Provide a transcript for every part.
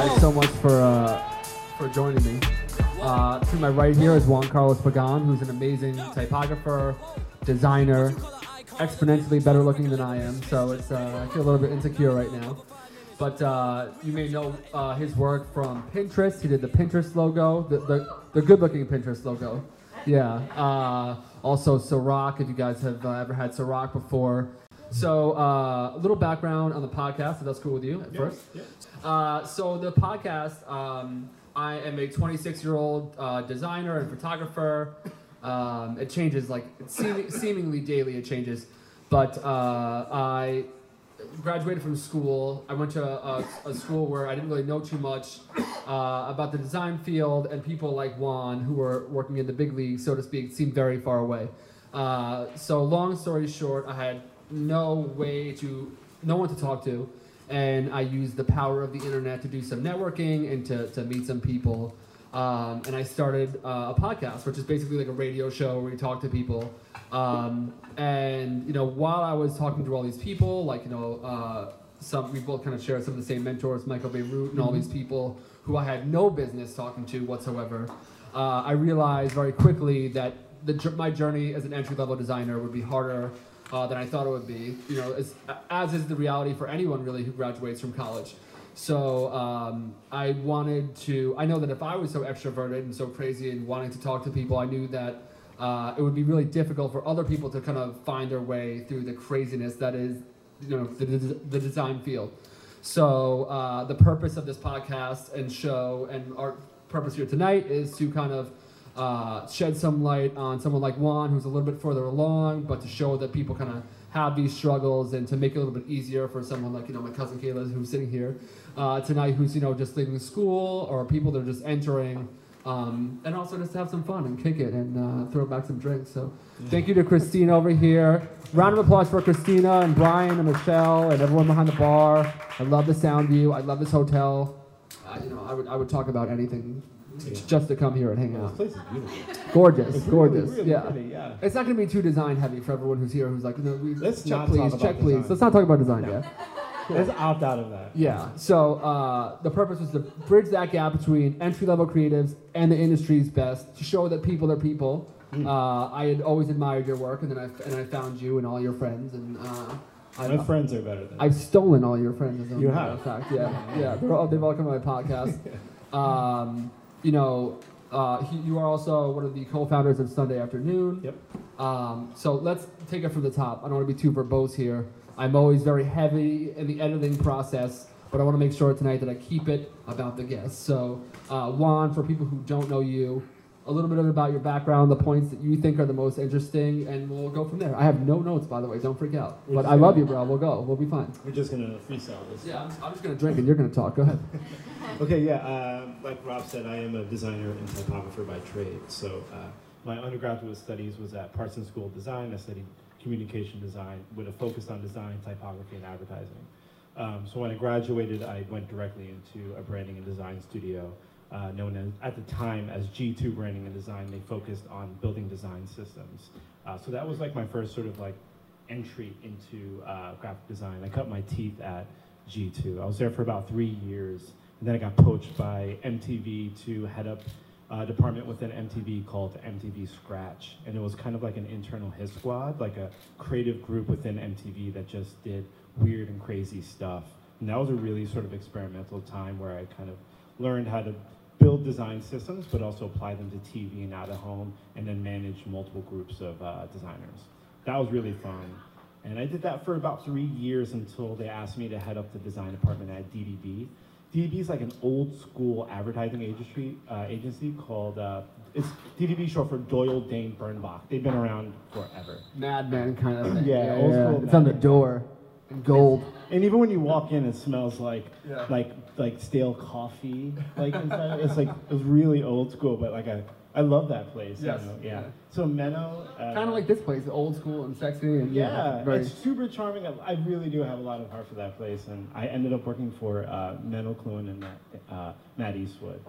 guys so much for uh, for joining me. Uh, to my right here is Juan Carlos Pagan, who's an amazing typographer, designer, exponentially better looking than I am. So it's uh, I feel a little bit insecure right now. But uh, you may know uh, his work from Pinterest. He did the Pinterest logo, the, the, the good looking Pinterest logo. Yeah. Uh, also, Ciroc, if you guys have uh, ever had Ciroc before. So, uh, a little background on the podcast, if that's cool with you at first. Uh, so, the podcast, um, I am a 26 year old uh, designer and photographer. Um, it changes like seem- seemingly daily, it changes. But uh, I graduated from school. I went to a, a school where I didn't really know too much uh, about the design field, and people like Juan, who were working in the big league, so to speak, seemed very far away. Uh, so, long story short, I had no way to, no one to talk to, and I used the power of the internet to do some networking and to, to meet some people. Um, and I started uh, a podcast, which is basically like a radio show where we talk to people. Um, and you know, while I was talking to all these people, like you know, uh, some we both kind of share some of the same mentors, Michael Bierut, and all these people who I had no business talking to whatsoever. Uh, I realized very quickly that the, my journey as an entry level designer would be harder uh, than I thought it would be. You know, as, as is the reality for anyone really who graduates from college. So um, I wanted to. I know that if I was so extroverted and so crazy and wanting to talk to people, I knew that uh, it would be really difficult for other people to kind of find their way through the craziness that is, you know, the, the, design field. So uh, the purpose of this podcast and show and our purpose here tonight is to kind of uh, shed some light on someone like Juan, who's a little bit further along, but to show that people kind of have these struggles and to make it a little bit easier for someone like you know my cousin Kayla, who's sitting here uh, tonight, who's you know just leaving school or people that are just entering. Um, and also just to have some fun and kick it and uh, throw back some drinks. So, thank you to Christine over here. Round of applause for Christina and Brian and Michelle and everyone behind the bar. I love the sound view. I love this hotel. You know, I would I would talk about anything j- just to come here and hang This out. place is beautiful. Gorgeous, It's gorgeous. Really, really yeah. pretty, yeah. It's not going to be too design heavy for everyone who's here who's like, no, we, Let's check not please, talk check about please. design. Let's not talk about design yet. Let's opt out of that. Yeah. So uh, the purpose was to bridge that gap between entry level creatives and the industry's best to show that people are people. Hmm. Uh, I had always admired your work, and then I and I found you and all your friends, and uh, My I've, friends are better than I've stolen all your friends. As a You matter have? of fact, yeah, yeah. They're all, they've all come on my podcast. Um, you know, uh, he, you are also one of the co-founders of Sunday Afternoon. Yep. Um, so let's take it from the top. I don't want to be too verbose here. I'm always very heavy in the editing process, but I want to make sure tonight that I keep it about the guests. So, uh, Juan, for people who don't know you, a little bit about your background, the points that you think are the most interesting, and we'll go from there. I have no notes, by the way. Don't freak out. We're But I love you, bro. We'll go. We'll be fine. We're just gonna freestyle this. Yeah, I'm, I'm just gonna drink and you're gonna talk. Go ahead. Okay, yeah. Uh, like Rob said, I am a designer and typographer by trade. So uh, my undergraduate studies was at Parsons School of Design. I studied communication design with a focus on design, typography, and advertising. Um, so when I graduated, I went directly into a branding and design studio, uh, known as, at the time as G2 Branding and Design. They focused on building design systems. Uh, so that was like my first sort of like entry into uh, graphic design. I cut my teeth at G2. I was there for about three years, and then I got poached by MTV to head up a department within MTV called MTV Scratch, and it was kind of like an internal hit squad, like a creative group within MTV that just did weird and crazy stuff. And that was a really sort of experimental time where I kind of learned how to build design systems, but also apply them to TV and out of home, and then manage multiple groups of uh, designers. That was really fun. And I did that for about three years until they asked me to head up the design department at DDB. DDB is like an old school advertising agency, uh, agency called, uh, it's DDB short for Doyle Dane Bernbach. They've been around forever. Mad Men kind of thing. Yeah, old school It's on the door. In gold. And even when you walk in, it smells like Yeah. like like stale coffee. Like inside. it's like it's really old school, but like I I love that place. Yes. You know? Yeah. Yeah. So Menno. Uh, Kind of like this place, old school and sexy and Yeah, very. it's super charming. I, I really do have a lot of heart for that place, and I ended up working for uh, Menno Kluin and Matt, uh, Matt Eastwood.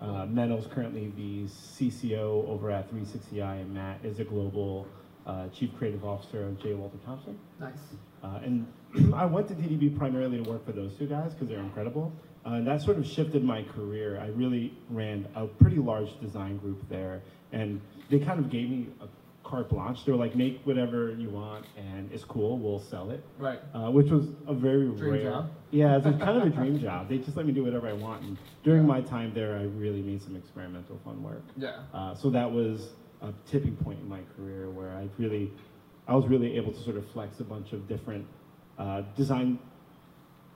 Uh, Menno's currently the CCO over at 360i, and Matt is a global uh, Chief Creative Officer of J. Walter Thompson. Nice. Uh, and I went to DDB primarily to work for those two guys because they're incredible. Uh, and that sort of shifted my career. I really ran a pretty large design group there, and they kind of gave me a carte blanche. They were like, make whatever you want, and it's cool. We'll sell it. Right. Uh, which was a very Dream rare. job. Yeah, it's kind of a dream job. They just let me do whatever I want. And during my time there, I really made some experimental fun work. Yeah. Uh, so that was a tipping point in my career where I really, I was really able to sort of flex a bunch of different uh, design,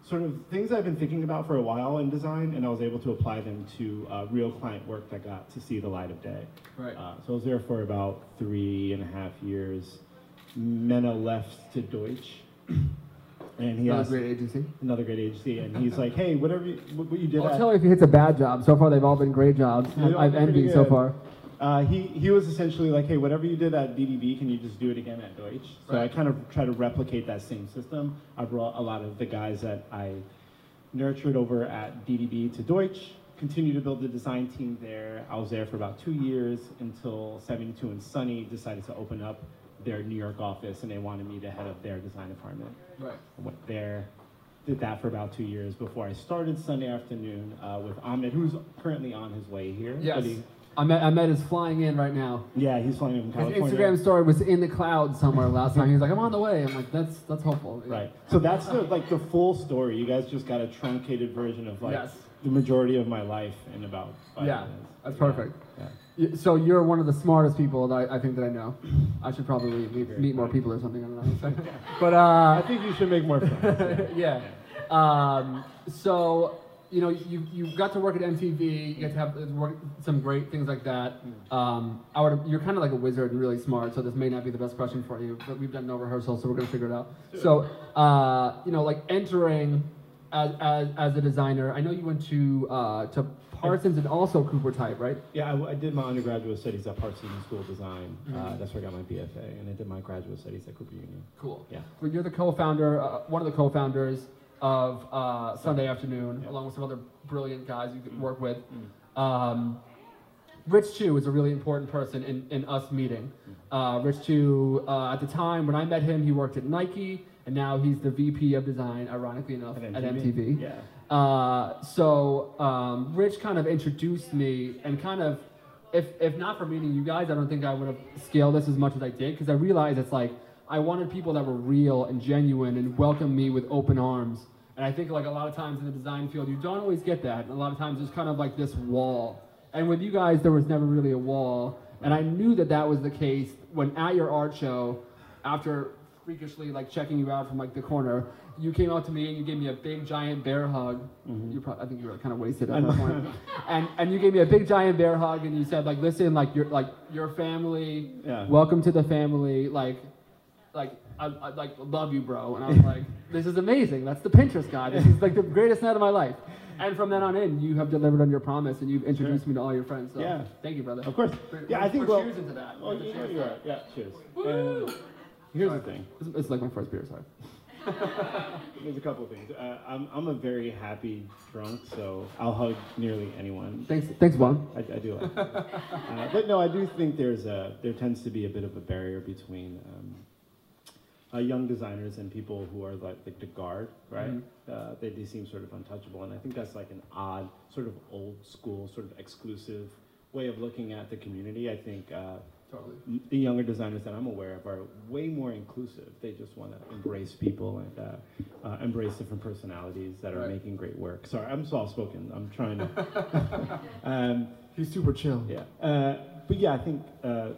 sort of things I've been thinking about for a while in design, and I was able to apply them to uh, real client work that got to see the light of day. Right. Uh, so I was there for about three and a half years. Menno left to Deutsch, and he Another asked great agency. another great agency, and he's like, "Hey, whatever you, what what you did I'll at tell you if he hits a bad job. So far, they've all been great jobs. I've, I've they're pretty envied so far. Uh, he, he was essentially like, hey, whatever you did at DDB, can you just do it again at Deutsch? So I kind of try to replicate that same system. I brought a lot of the guys that I nurtured over at DDB to Deutsch, continued to build the design team there. I was there for about two years until 72 and Sunny decided to open up their New York office and they wanted me to head up their design department. Right. I went there, did that for about two years before I started Sunday afternoon uh, with Ahmed, who's currently on his way here. Yes. But met, Ahmed, Ahmed is flying in right now. yeah, he's flying in His California. His Instagram story was in the clouds somewhere last time. He was like, "I'm on the way." I'm like, "That's that's hopeful." Right. So that's the, like the full story. You guys just got a truncated version of like Yes. the majority of my life in about five Yeah, minutes. that's perfect. Yeah. Y- So you're one of the smartest people that I, I think that I know. I should probably meet, meet more people or something. I don't know. but I uh, think you should make more friends. yeah. Um, so you know you you got to work at MTV. You get to have uh, work some great things like that. Um, I would you're kind of like a wizard and really smart. So this may not be the best question for you, but we've done no rehearsal, so we're gonna figure it out. So uh, you know, like entering as, as as a designer. I know you went to uh, to Parsons and also Cooper Type, right? Yeah, I, I did my undergraduate studies at Parsons School of Design. Uh, that's where I got my BFA, and I did my graduate studies at Cooper Union. Cool. Yeah. Well, you're the co-founder, uh, one of the co-founders of uh, Sunday Afternoon, Yeah. along with some other brilliant guys you could work with. Mm. Um, Rich Chu is a really important person in, in us meeting. Uh, Rich Chu, uh, at the time when I met him, he worked at Nike, and now he's the VP of design, ironically enough, at MTV. Yeah. Uh, so um, Rich kind of introduced me and kind of, if, if not for meeting you guys, I don't think I would have scaled this as much as I did because I realized it's like I wanted people that were real and genuine and welcomed me with open arms. And I think like a lot of times in the design field, you don't always get that. And a lot of times there's kind of like this wall. And with you guys, there was never really a wall. And I knew that that was the case when at your art show, after freakishly like checking you out from like the corner, you came out to me and you gave me a big giant bear hug. Mm-hmm. You probably, I think you were kind of wasted at that point. And and you gave me a big giant bear hug and you said like, listen, like your like your family, Yeah. welcome to the family, like like I, I like love you, bro. And I was like, this is amazing. That's the Pinterest guy. This is like the greatest night of my life. And from then on in, you have delivered on your promise and you've introduced me to all your friends. So Yeah. thank you, brother. Of course. For- Yeah, I think for well. cheers into that. Well, you know cheers. you are. Yeah. Cheers. Woo! And here's the thing. It's, it's like my first beer, sorry. There's a couple of things. Uh, I'm I'm a very happy drunk, so I'll hug nearly anyone. Thanks, thanks, Juan. I, I do like uh, but no, I do think there's a there tends to be a bit of a barrier between um, uh, young designers and people who are like, like the guard, right? Mhm. Uh, they, they seem sort of untouchable, and I think that's like an odd, sort of old school, sort of exclusive way of looking at the community. I think uh, Totally. the younger designers that I'm aware of are way more inclusive. They just want to embrace people and uh, uh, embrace different personalities that are Right. making great work. Sorry, I'm soft spoken. I'm trying to. um, He's super chill. yeah, uh, but yeah, I think uh,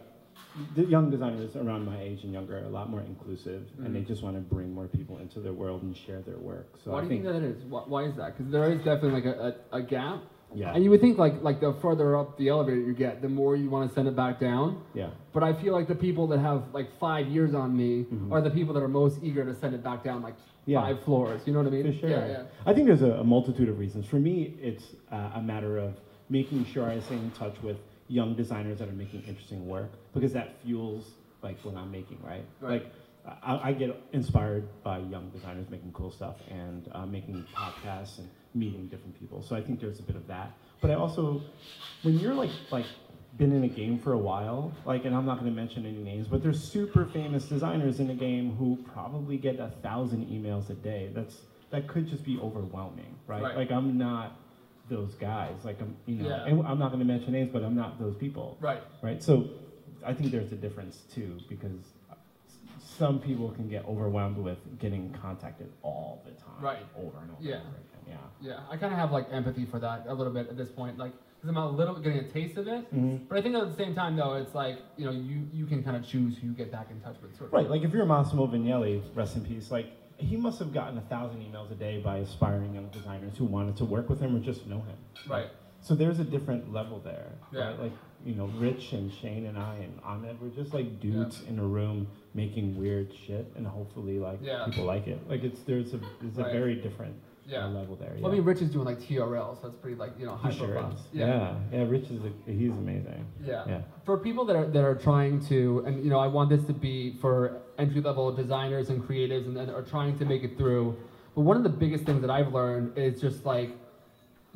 the young designers around my age and younger are a lot more inclusive, and they Mhm. just want to bring more people into their world and share their work. So why I do you think, think that is? Why, why is that? Because there is definitely like a, a, a gap. yeah, And you would think like like the further up the elevator you get, the more you want to send it back down. yeah, But I feel like the people that have like five years on me Mhm. are the people that are most eager to send it back down like Yeah. five floors. You know what I mean? for sure. Yeah, yeah. I think there's a, a multitude of reasons. For me, it's uh, a matter of making sure I stay in touch with young designers that are making interesting work because that fuels like what I'm making, right? Right. Like I, I get inspired by young designers making cool stuff and uh, making podcasts and meeting different people. So I think there's a bit of that. But I also, when you're like like been in a game for a while, like, and I'm not going to mention any names, but there's super famous designers in the game who probably get a thousand emails a day. That's that could just be overwhelming, right? Right. Like, I'm not those guys. Like, I'm, you know, Yeah. and I'm not going to mention names, but I'm not those people, Right. right? So, I think there's a difference too because some people can get overwhelmed with getting contacted all the time, Right. Over and over. Yeah. And over again. Yeah. Yeah, I kind of have like empathy for that a little bit at this point, like because I'm a little getting a taste of it. Mhm. But I think at the same time, though, it's like you know you you can kind of choose who you get back in touch with. Sort of. Right, like if you're Massimo Vignelli, rest in peace, like he must have gotten a thousand emails a day by aspiring young designers who wanted to work with him or just know him. Right. So there's a different level there, Yeah. right? Like you know, Rich and Shane and I and Ahmed, we're just like dudes in a room making weird shit, and hopefully like Yeah. people like it. Like it's there's a there's Right. a very different uh, Yeah. level there. Well, I mean, Rich is doing like TRL, so it's pretty like you know high he sure profile. Yeah. Yeah. yeah, Rich is a, he's amazing. Yeah. Yeah. For people that are that are trying to, and you know, I want this to be for entry level designers and creatives, and that are trying to make it through. But one of the biggest things that I've learned is just like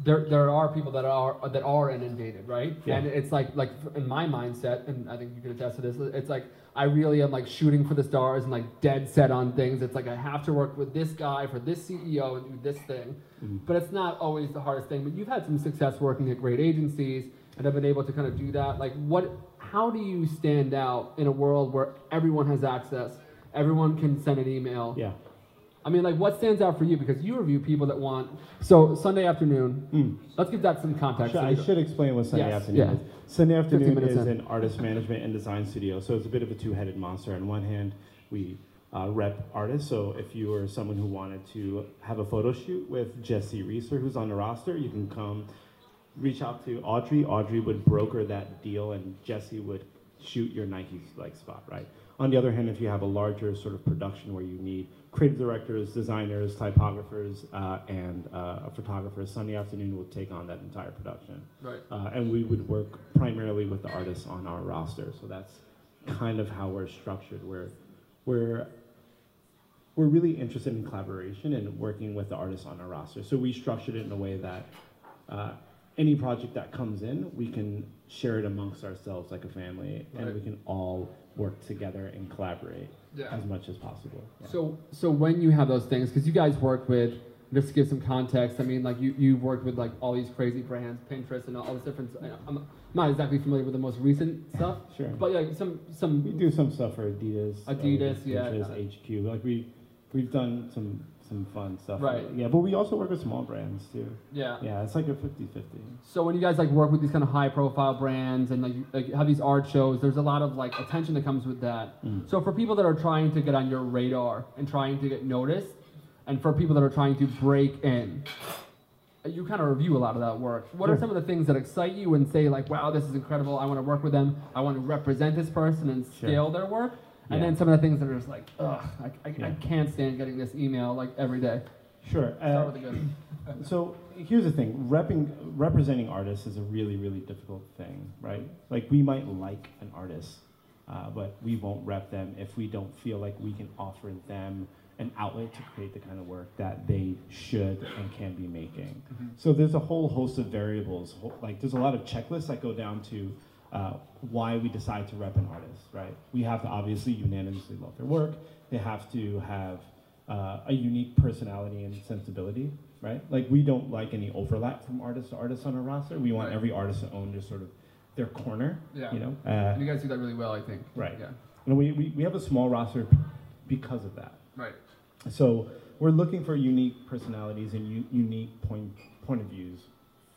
there there are people that are that are inundated, right? Yeah. And it's like like in my mindset, and I think you can attest to this. It's like I really am like shooting for the stars and like dead set on things. It's like I have to work with this guy for this CEO and do this thing. Mhm. But it's not always the hardest thing. But you've had some success working at great agencies and have been able to kind of do that. Like what? How do you stand out in a world where everyone has access? Everyone can send an email. Yeah. I mean, like, what stands out for you? Because you review people that want. So Sunday afternoon. Mm. Let's give that some context. Should, So I should explain what Sunday Yes, afternoon yeah. is. Sunday afternoon is in. an artist management and design studio, so it's a bit of a two-headed monster. On one hand, we uh, rep artists. So if you are someone who wanted to have a photo shoot with Jesse Reeser, who's on the roster, you can come reach out to Audrey. Audrey would broker that deal, and Jesse would shoot your Nike like spot, right? On the other hand, if you have a larger sort of production where you need creative directors, designers, typographers, uh, and uh, photographers, Sunday afternoon will take on that entire production. Right. Uh, and we would work primarily with the artists on our roster. So that's kind of how we're structured. We're, we're, we're really interested in collaboration and working with the artists on our roster. So we structured it in a way that uh, any project that comes in, we can share it amongst ourselves like a family, and we can all work together and collaborate Yeah. as much as possible. Yeah. So, so when you have those things, because you guys work with, just to give some context, I mean, like you you've worked with like all these crazy brands, Pinterest, and all this different. I'm not exactly familiar with the most recent stuff, sure. but like some some We do some stuff for Adidas. uh, Adidas, yeah. Pinterest, HQ. Like we, we've done some some fun stuff. Right. Yeah, but we also work with small brands too. yeah. Yeah, it's like a 50-50. So when you guys like work with these kind of high profile brands and like, you- like have these art shows, there's a lot of like attention that comes with that. Mm. So for people that are trying to get on your radar and trying to get noticed, and for people that are trying to break in, you kind of review a lot of that work. What are some of the things that excite you and say like, wow, this is incredible. I want to work with them. I want to represent this person and Sure. scale their work. And Yeah. then some of the things that are just like, ugh, I, I, I can't stand getting this email like every day. Sure. Start Uh, with the good. so here's the thing: repping, representing artists is a really, really difficult thing, right? Like we might like an artist, uh, but we won't rep them if we don't feel like we can offer them an outlet to create the kind of work that they should and can be making. So there's a whole host of variables. Like there's a lot of checklists that go down to uh, why we decide to rep an artist, right? We have to obviously unanimously love their work. They have to have uh, a unique personality and sensibility, right? Like we don't like any overlap from artist to artist on our roster. We want Right. every artist to own just sort of their corner, Yeah. you know. Uh, you guys do that really well, I think. Right. Yeah. and we, we, we have a small roster because of that. Right. So we're looking for unique personalities and u- unique point point of views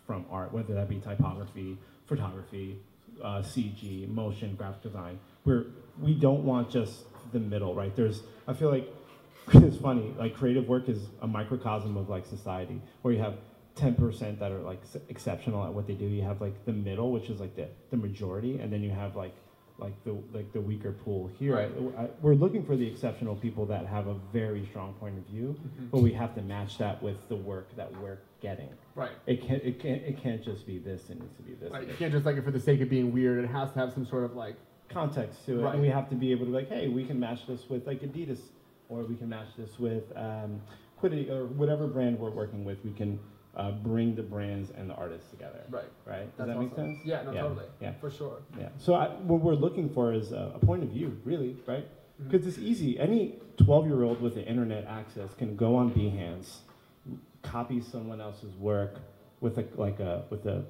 from art, whether that be typography, photography, uh, CG, motion, graphic design. We're we don't want just the middle, right? There's I feel like it's funny. Like creative work is a microcosm of like society, where you have. 10% that are like exceptional at what they do. You have like the middle, which is like the, the majority, and then you have like like the like the weaker pool here. Right. I, we're looking for the exceptional people that have a very strong point of view, but we have to match that with the work that we're getting. Right. It can't it can't it can't just be this. It needs to be this. Right. You can't just like it for the sake of being weird. It has to have some sort of like Context to it, Right. and we have to be able to be like, hey, we can match this with like Adidas, or we can match this with um, Quiddity, or whatever brand we're working with. We can uh, bring the brands and the artists together. Right. Right. Does That's that make awesome. sense? Yeah, no, Yeah, totally. yeah. For sure. Yeah. So I, what we're looking for is a, a point of view, really, right? Because it's easy. Any 12 year old with the internet access can go on Behance, copy someone else's work with a like a with a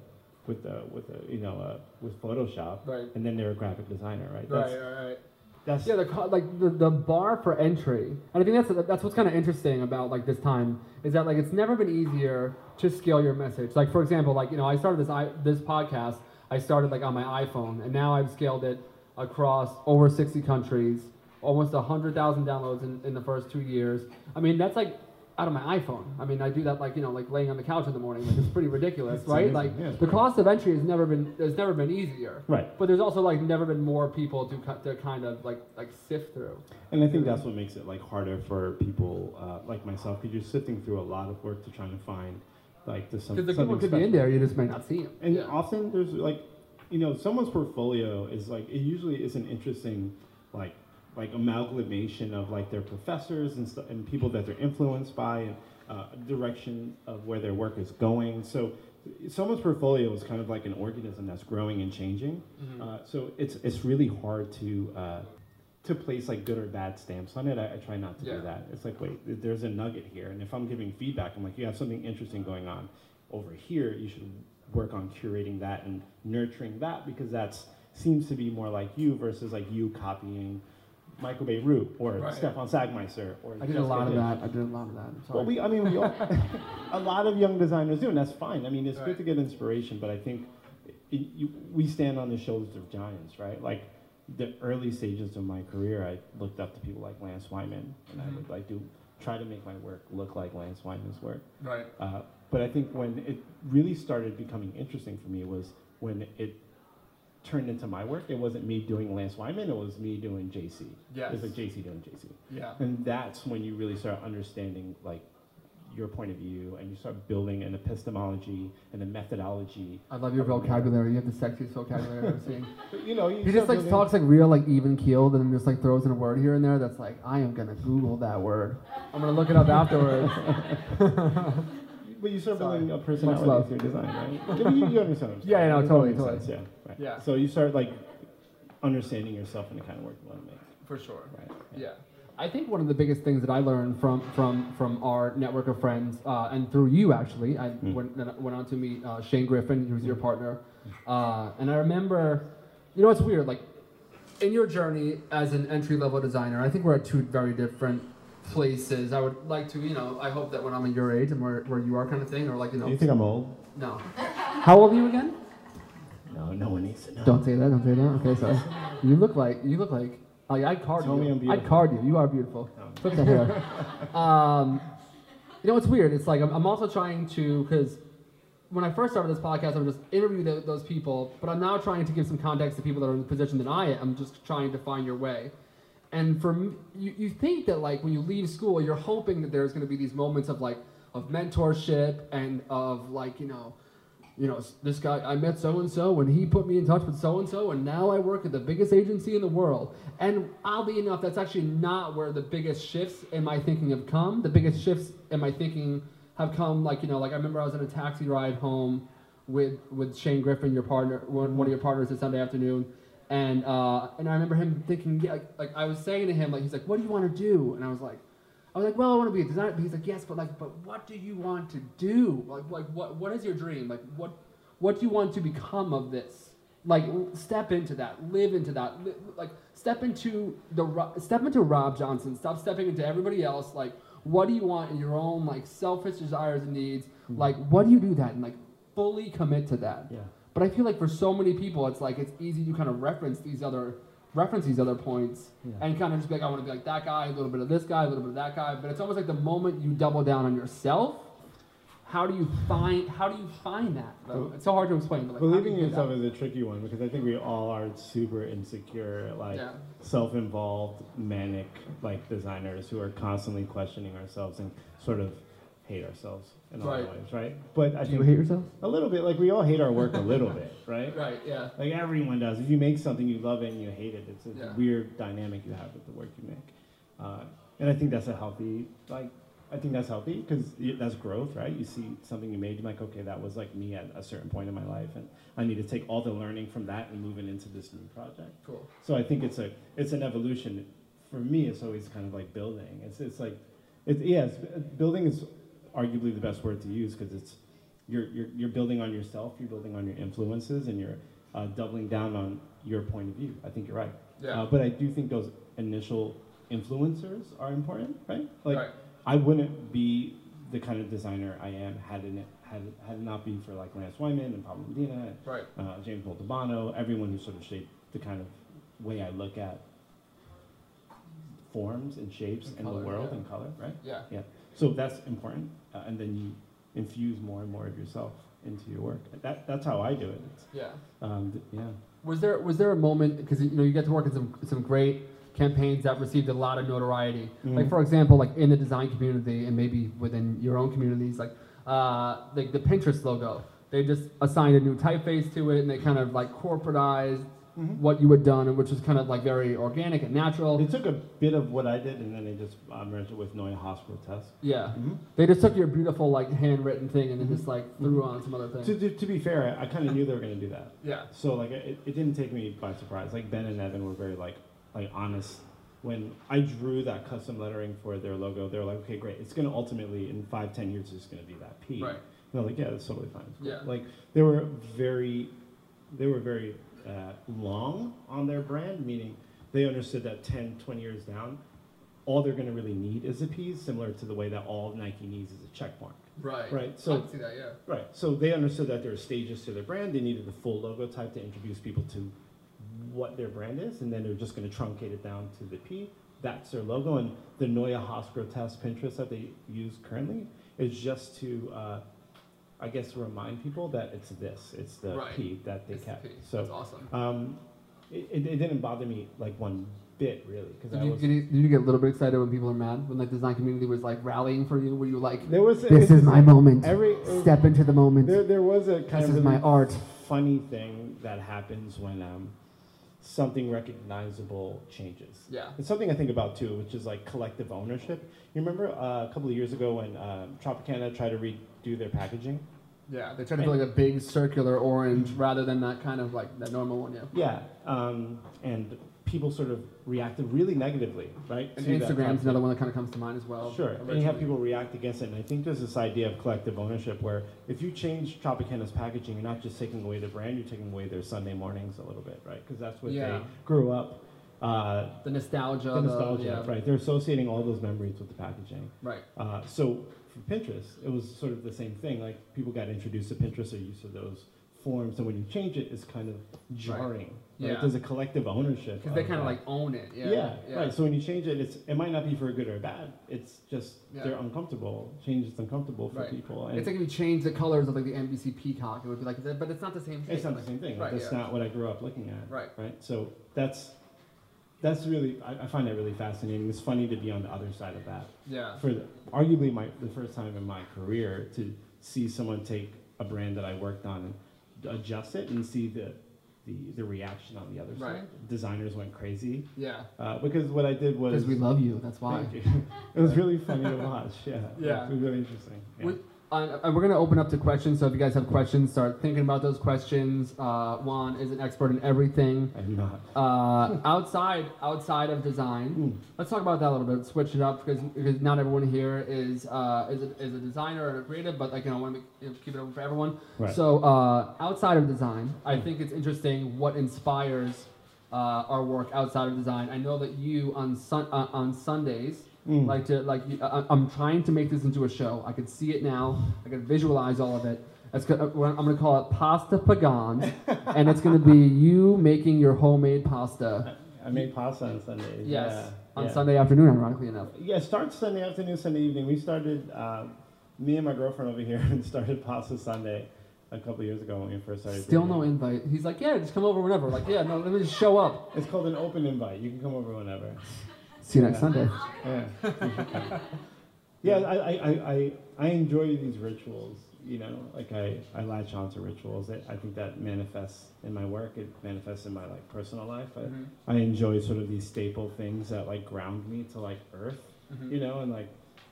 with a with a you know uh with Photoshop, Right. and then they're a graphic designer, right? Right, That's, right, right. That's Yeah, the like the, the bar for entry, and I think that's that's what's kind of interesting about like this time is that like it's never been easier to scale your message. Like for example, like you know I started this I, this podcast, I started like on my iPhone, and now I've scaled it across over sixty countries, almost hundred thousand downloads in, in the first two years. I mean that's like out of my iPhone. I mean I do that like you know like laying on the couch in the morning, like it's pretty ridiculous, It's right? amazing, Like yeah, the cost of entry has never been has never been easier. right. But there's also like never been more people to cut to kind of like like sift through. And I think that's what makes it like harder for people uh, like myself because you're sifting through a lot of work to try to find like the some, Because the something people could be in there, you just may not see them. And yeah. often there's like, you know, someone's portfolio is like it usually is an interesting like like amalgamation of like their professors and stuff and people that they're influenced by and uh, direction of where their work is going. So someone's portfolio is kind of like an organism that's growing and changing. Mhm. Uh, so it's it's really hard to uh, to place like good or bad stamps on it. I, I try not to Yeah. do that. It's like wait, there's a nugget here, and if I'm giving feedback, I'm like, you have something interesting going on over here. You should work on curating that and nurturing that because that seems to be more like you versus like you copying Michael Bierut or Right. Stefan Sagmeister or I did a lot of Hitch. that. I did a lot of that. I'm sorry. Well, we, I mean, we all, a lot of young designers do, and that's fine. I mean, it's Right. good to get inspiration, but I think it, you, we stand on the shoulders of giants, right? Like the early stages of my career, I looked up to people like Lance Wyman, and I Mhm. would like do try to make my work look like Lance Wyman's work. right. Uh, but I think when it really started becoming interesting for me was when it turned into my work. It wasn't me doing Lance Wyman; it was me doing JC. Yes. It was like JC doing JC. Yeah. And that's when you really start understanding like your point of view and you start building an epistemology and a methodology. I love your vocabulary. You have the sexiest vocabulary I've ever seen. You know, you He just like building- talks like real like even keeled and just like throws in a word here and there that's like I am gonna Google that word. I'm gonna look it up afterwards. But you start Sorry. building a Much personality love. to your design, right? you, you understand what I'm saying? Yeah, I know, totally, makes totally. sense, Yeah, right. Yeah. So you start like understanding yourself and the kind of work you want to make, For sure. right? Yeah. I think one of the biggest things that I learned from from from our network of friends, uh, and through you actually, I Mm. went went on to meet uh, Shane Griffin, who's your partner, uh, and I remember, you know, it's weird, like in your journey as an entry level designer, I think we're at two very different places. I would like to, you know, I hope that when I'm at your age and where, where you are, kind of thing, or like you know, Do you think I'm old? no. How old are you again? No, no one needs to know. Don't say that. Don't say that. Okay, sorry. You look like you look like like I'd card Tell you. me I'm beautiful. I'd card you. You are beautiful. No. Flip that hair. um, you know, it's weird. It's like I'm, I'm also trying to because when I first started this podcast, I would just interview tho- those people, but I'm now trying to give some context to people that are in the position that I am. I'm just trying to find your way. And for you, you think that like when you leave school, you're hoping that there's going to be these moments of like of mentorship and of like you know you know, this guy, I met so and so, and he put me in touch with so and so, and now I work at the biggest agency in the world. And oddly enough, that's actually not where the biggest shifts in my thinking have come. The biggest shifts in my thinking have come, like, you know, like I remember I was in a taxi ride home with, with Shane Griffin, your partner, one, one of your partners this Sunday afternoon. And, uh, and I remember him thinking, yeah, like, like, I was saying to him, like, he's like, what do you want to do? And I was like, I was like, well, I want to be a designer. But he's like, yes, but like, but what do you want to do? Like, like what, what is your dream? Like, what, what do you want to become of this? Like, step into that, live into that, li- like, step into the, step into Rob Johnson. Stop stepping into everybody else. Like, what do you want in your own like selfish desires and needs? Mm-hmm. Like, what do you do that and like fully commit to that? Yeah. But I feel like for so many people, it's like it's easy to kind of reference these other reference these other points Yeah. and kind of just be like, I want to be like that guy, a little bit of this guy, a little bit of that guy. But it's almost like the moment you double down on yourself, how do you find how do you find that? though? It's so hard to explain. But like, Believing in yourself that? is a tricky one because I think we all are super insecure, like Yeah. self-involved, manic, like designers who are constantly questioning ourselves and sort of hate ourselves in a lot of Right. ways, right? But I Do you hate yourself? a little bit, like we all hate our work a little bit, right? Right. Yeah. Like everyone does. If you make something, you love it and you hate it. It's a Yeah. weird dynamic you have with the work you make, uh, and I think that's a healthy, like, I think that's healthy because that's growth, right? You see something you made, you're like, okay, that was like me at a certain point in my life, and I need to take all the learning from that and move it into this new project. Cool. So I think it's a it's an evolution. For me, it's always kind of like building. It's it's like, it, yeah, it's, building is arguably the best word to use because it's you're, you're you're building on yourself, you're building on your influences, and you're uh, doubling down on your point of view. I think you're right. Yeah. Uh, but I do think those initial influencers are important, right? Like right. I wouldn't be the kind of designer I am had it had had it not been for like Lance Wyman and Pablo Medina, and, Right. uh, James Montalbano, everyone who sort of shaped the kind of way I look at forms and shapes And in color, the world yeah. and color, right? Yeah. Yeah. So that's important, uh, and then you infuse more and more of yourself into your work. That that's how I do it. It's, Yeah. um, th- yeah. Was there was there a moment because you know you get to work in some some great campaigns that received a lot of notoriety. Like Mhm. for example, like in the design community and maybe within your own communities, like uh, like the Pinterest logo. They just assigned a new typeface to it and they kind of like corporatized Mhm. what you had done, and which was kind of like very organic and natural. They took a bit of what I did, and then they just uh, merged it with Neue Haas Grotesk. Yeah. Mhm. They just took your beautiful like handwritten thing and then just like threw on some other things. To, to, to be fair, I, I kind of knew they were going to do that. Yeah. So like it, it didn't take me by surprise. Like Ben and Evan were very like like honest. When I drew that custom lettering for their logo, they were like, okay, great. It's going to ultimately in five, ten years, it's going to be that P. Right. And they're like, yeah, that's totally fine. Cool." Yeah. Like they were very, they were very uh, long on their brand, meaning they understood that 10, 20 years down, all they're going to really need is a P, similar to the way that all Nike needs is a check mark. Right. Right. So I see that. Yeah. Right. So they understood that there were stages to their brand. They needed the full logo type to introduce people to what their brand is, and then they're just going to truncate it down to the P. That's their logo, and the Neue Haas Grotesk Pinterest that they use currently is just to, uh, I guess, remind people that it's this. It's the Right. P that they It's the kept. P. So That's awesome. um, it, it, it didn't bother me like one bit really because Did I you, was. did, you, did you get a little bit excited when people are mad? When the design community was like rallying for you? Were you like, There was this is my moment. every Step into the moment. There, there was a kind This of is my art. funny thing that happens when um, something recognizable changes. Yeah. It's something I think about too, which is like collective ownership. You remember uh, a couple of years ago when um, Tropicana tried to redo their packaging? Yeah, they tried to do like a big circular orange rather than that kind of like that normal one. Yeah. Yeah, um, and people sort of reacted really negatively, right? And Instagram's another one that kind of comes to mind as well. Sure, and you have people react against it, and I think there's this idea of collective ownership where if you change Tropicana's packaging, you're not just taking away the brand, you're taking away their Sunday mornings a little bit, right? Because that's what Yeah. they grew up. Uh, the nostalgia. the nostalgia, yeah. right? They're associating all those memories with the packaging. Right. Uh, so Pinterest, it was sort of the same thing. Like people got introduced to Pinterest or used to those forms, and when you change it, it's kind of jarring. Right. Yeah. There's a collective ownership. Because they kind of like own it. Yeah. Yeah, yeah. right. So when you change it, it's it might not be for good or bad. It's just Yeah. they're uncomfortable. Change is uncomfortable for Right. people, and It's like if you change the colors of like the NBC peacock, it would be like, but it's not the same thing. it's not the same thing. Right, That's not what I grew up looking at. Right. Right. So that's that's really I, I find that really fascinating. It's funny to be on the other side of that. Yeah. For the, arguably my the first time in my career to see someone take a brand that I worked on and adjust it and see the the, the reaction on the other Right. side. Designers went crazy Yeah. uh, because what I did was Because we love you. That's why. Thank you. it was really funny to watch. Yeah. Yeah. It was really interesting. Yeah. Uh, and we're going to open up to questions, so if you guys have questions, start thinking about those questions. Uh, Juan is an expert in everything. I'm not. Uh, outside, outside of design, Mm. let's talk about that a little bit. Switch it up because because not everyone here is uh, is, a, is a designer or a creative, but like you know, I want to keep it open for everyone. Right. So uh, outside of design, I think it's interesting what inspires uh, our work outside of design. I know that you on sun uh, on Sundays Mm. like to like I, I'm trying to make this into a show. I can see it now. I can visualize all of it. That's uh, I'm going to call it pasta pagan, and it's going to be you making your homemade pasta. I made pasta on Sundays. Yes, Yeah. on yeah. Sunday afternoon, ironically enough. Yeah, it starts Sunday afternoon, Sunday evening. We started, um, me and my girlfriend over here and started Pasta Sunday a couple years ago when we first started. Still no it. invite. He's like, yeah, just come over whenever. Like, yeah, no, let me just show up. It's called an open invite. You can come over whenever. See you next Yeah. Sunday. Yeah. yeah, I, I, I, I, enjoy these rituals. You know, like I, I latch on to rituals. I, I think that manifests in my work. It manifests in my like personal life. I, Mhm. I enjoy sort of these staple things that like ground me to like earth. Mhm. You know, and like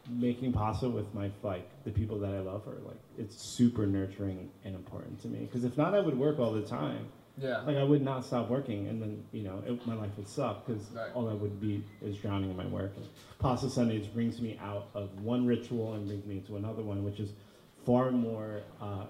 making pasta with my like the people that I love are like it's super nurturing and important to me because if not I would work all the time Yeah. like I would not stop working and then you know it, my life would suck because Right. all I would be is drowning in my work and pasta Sundays brings me out of one ritual and brings me to another one which is far more uh,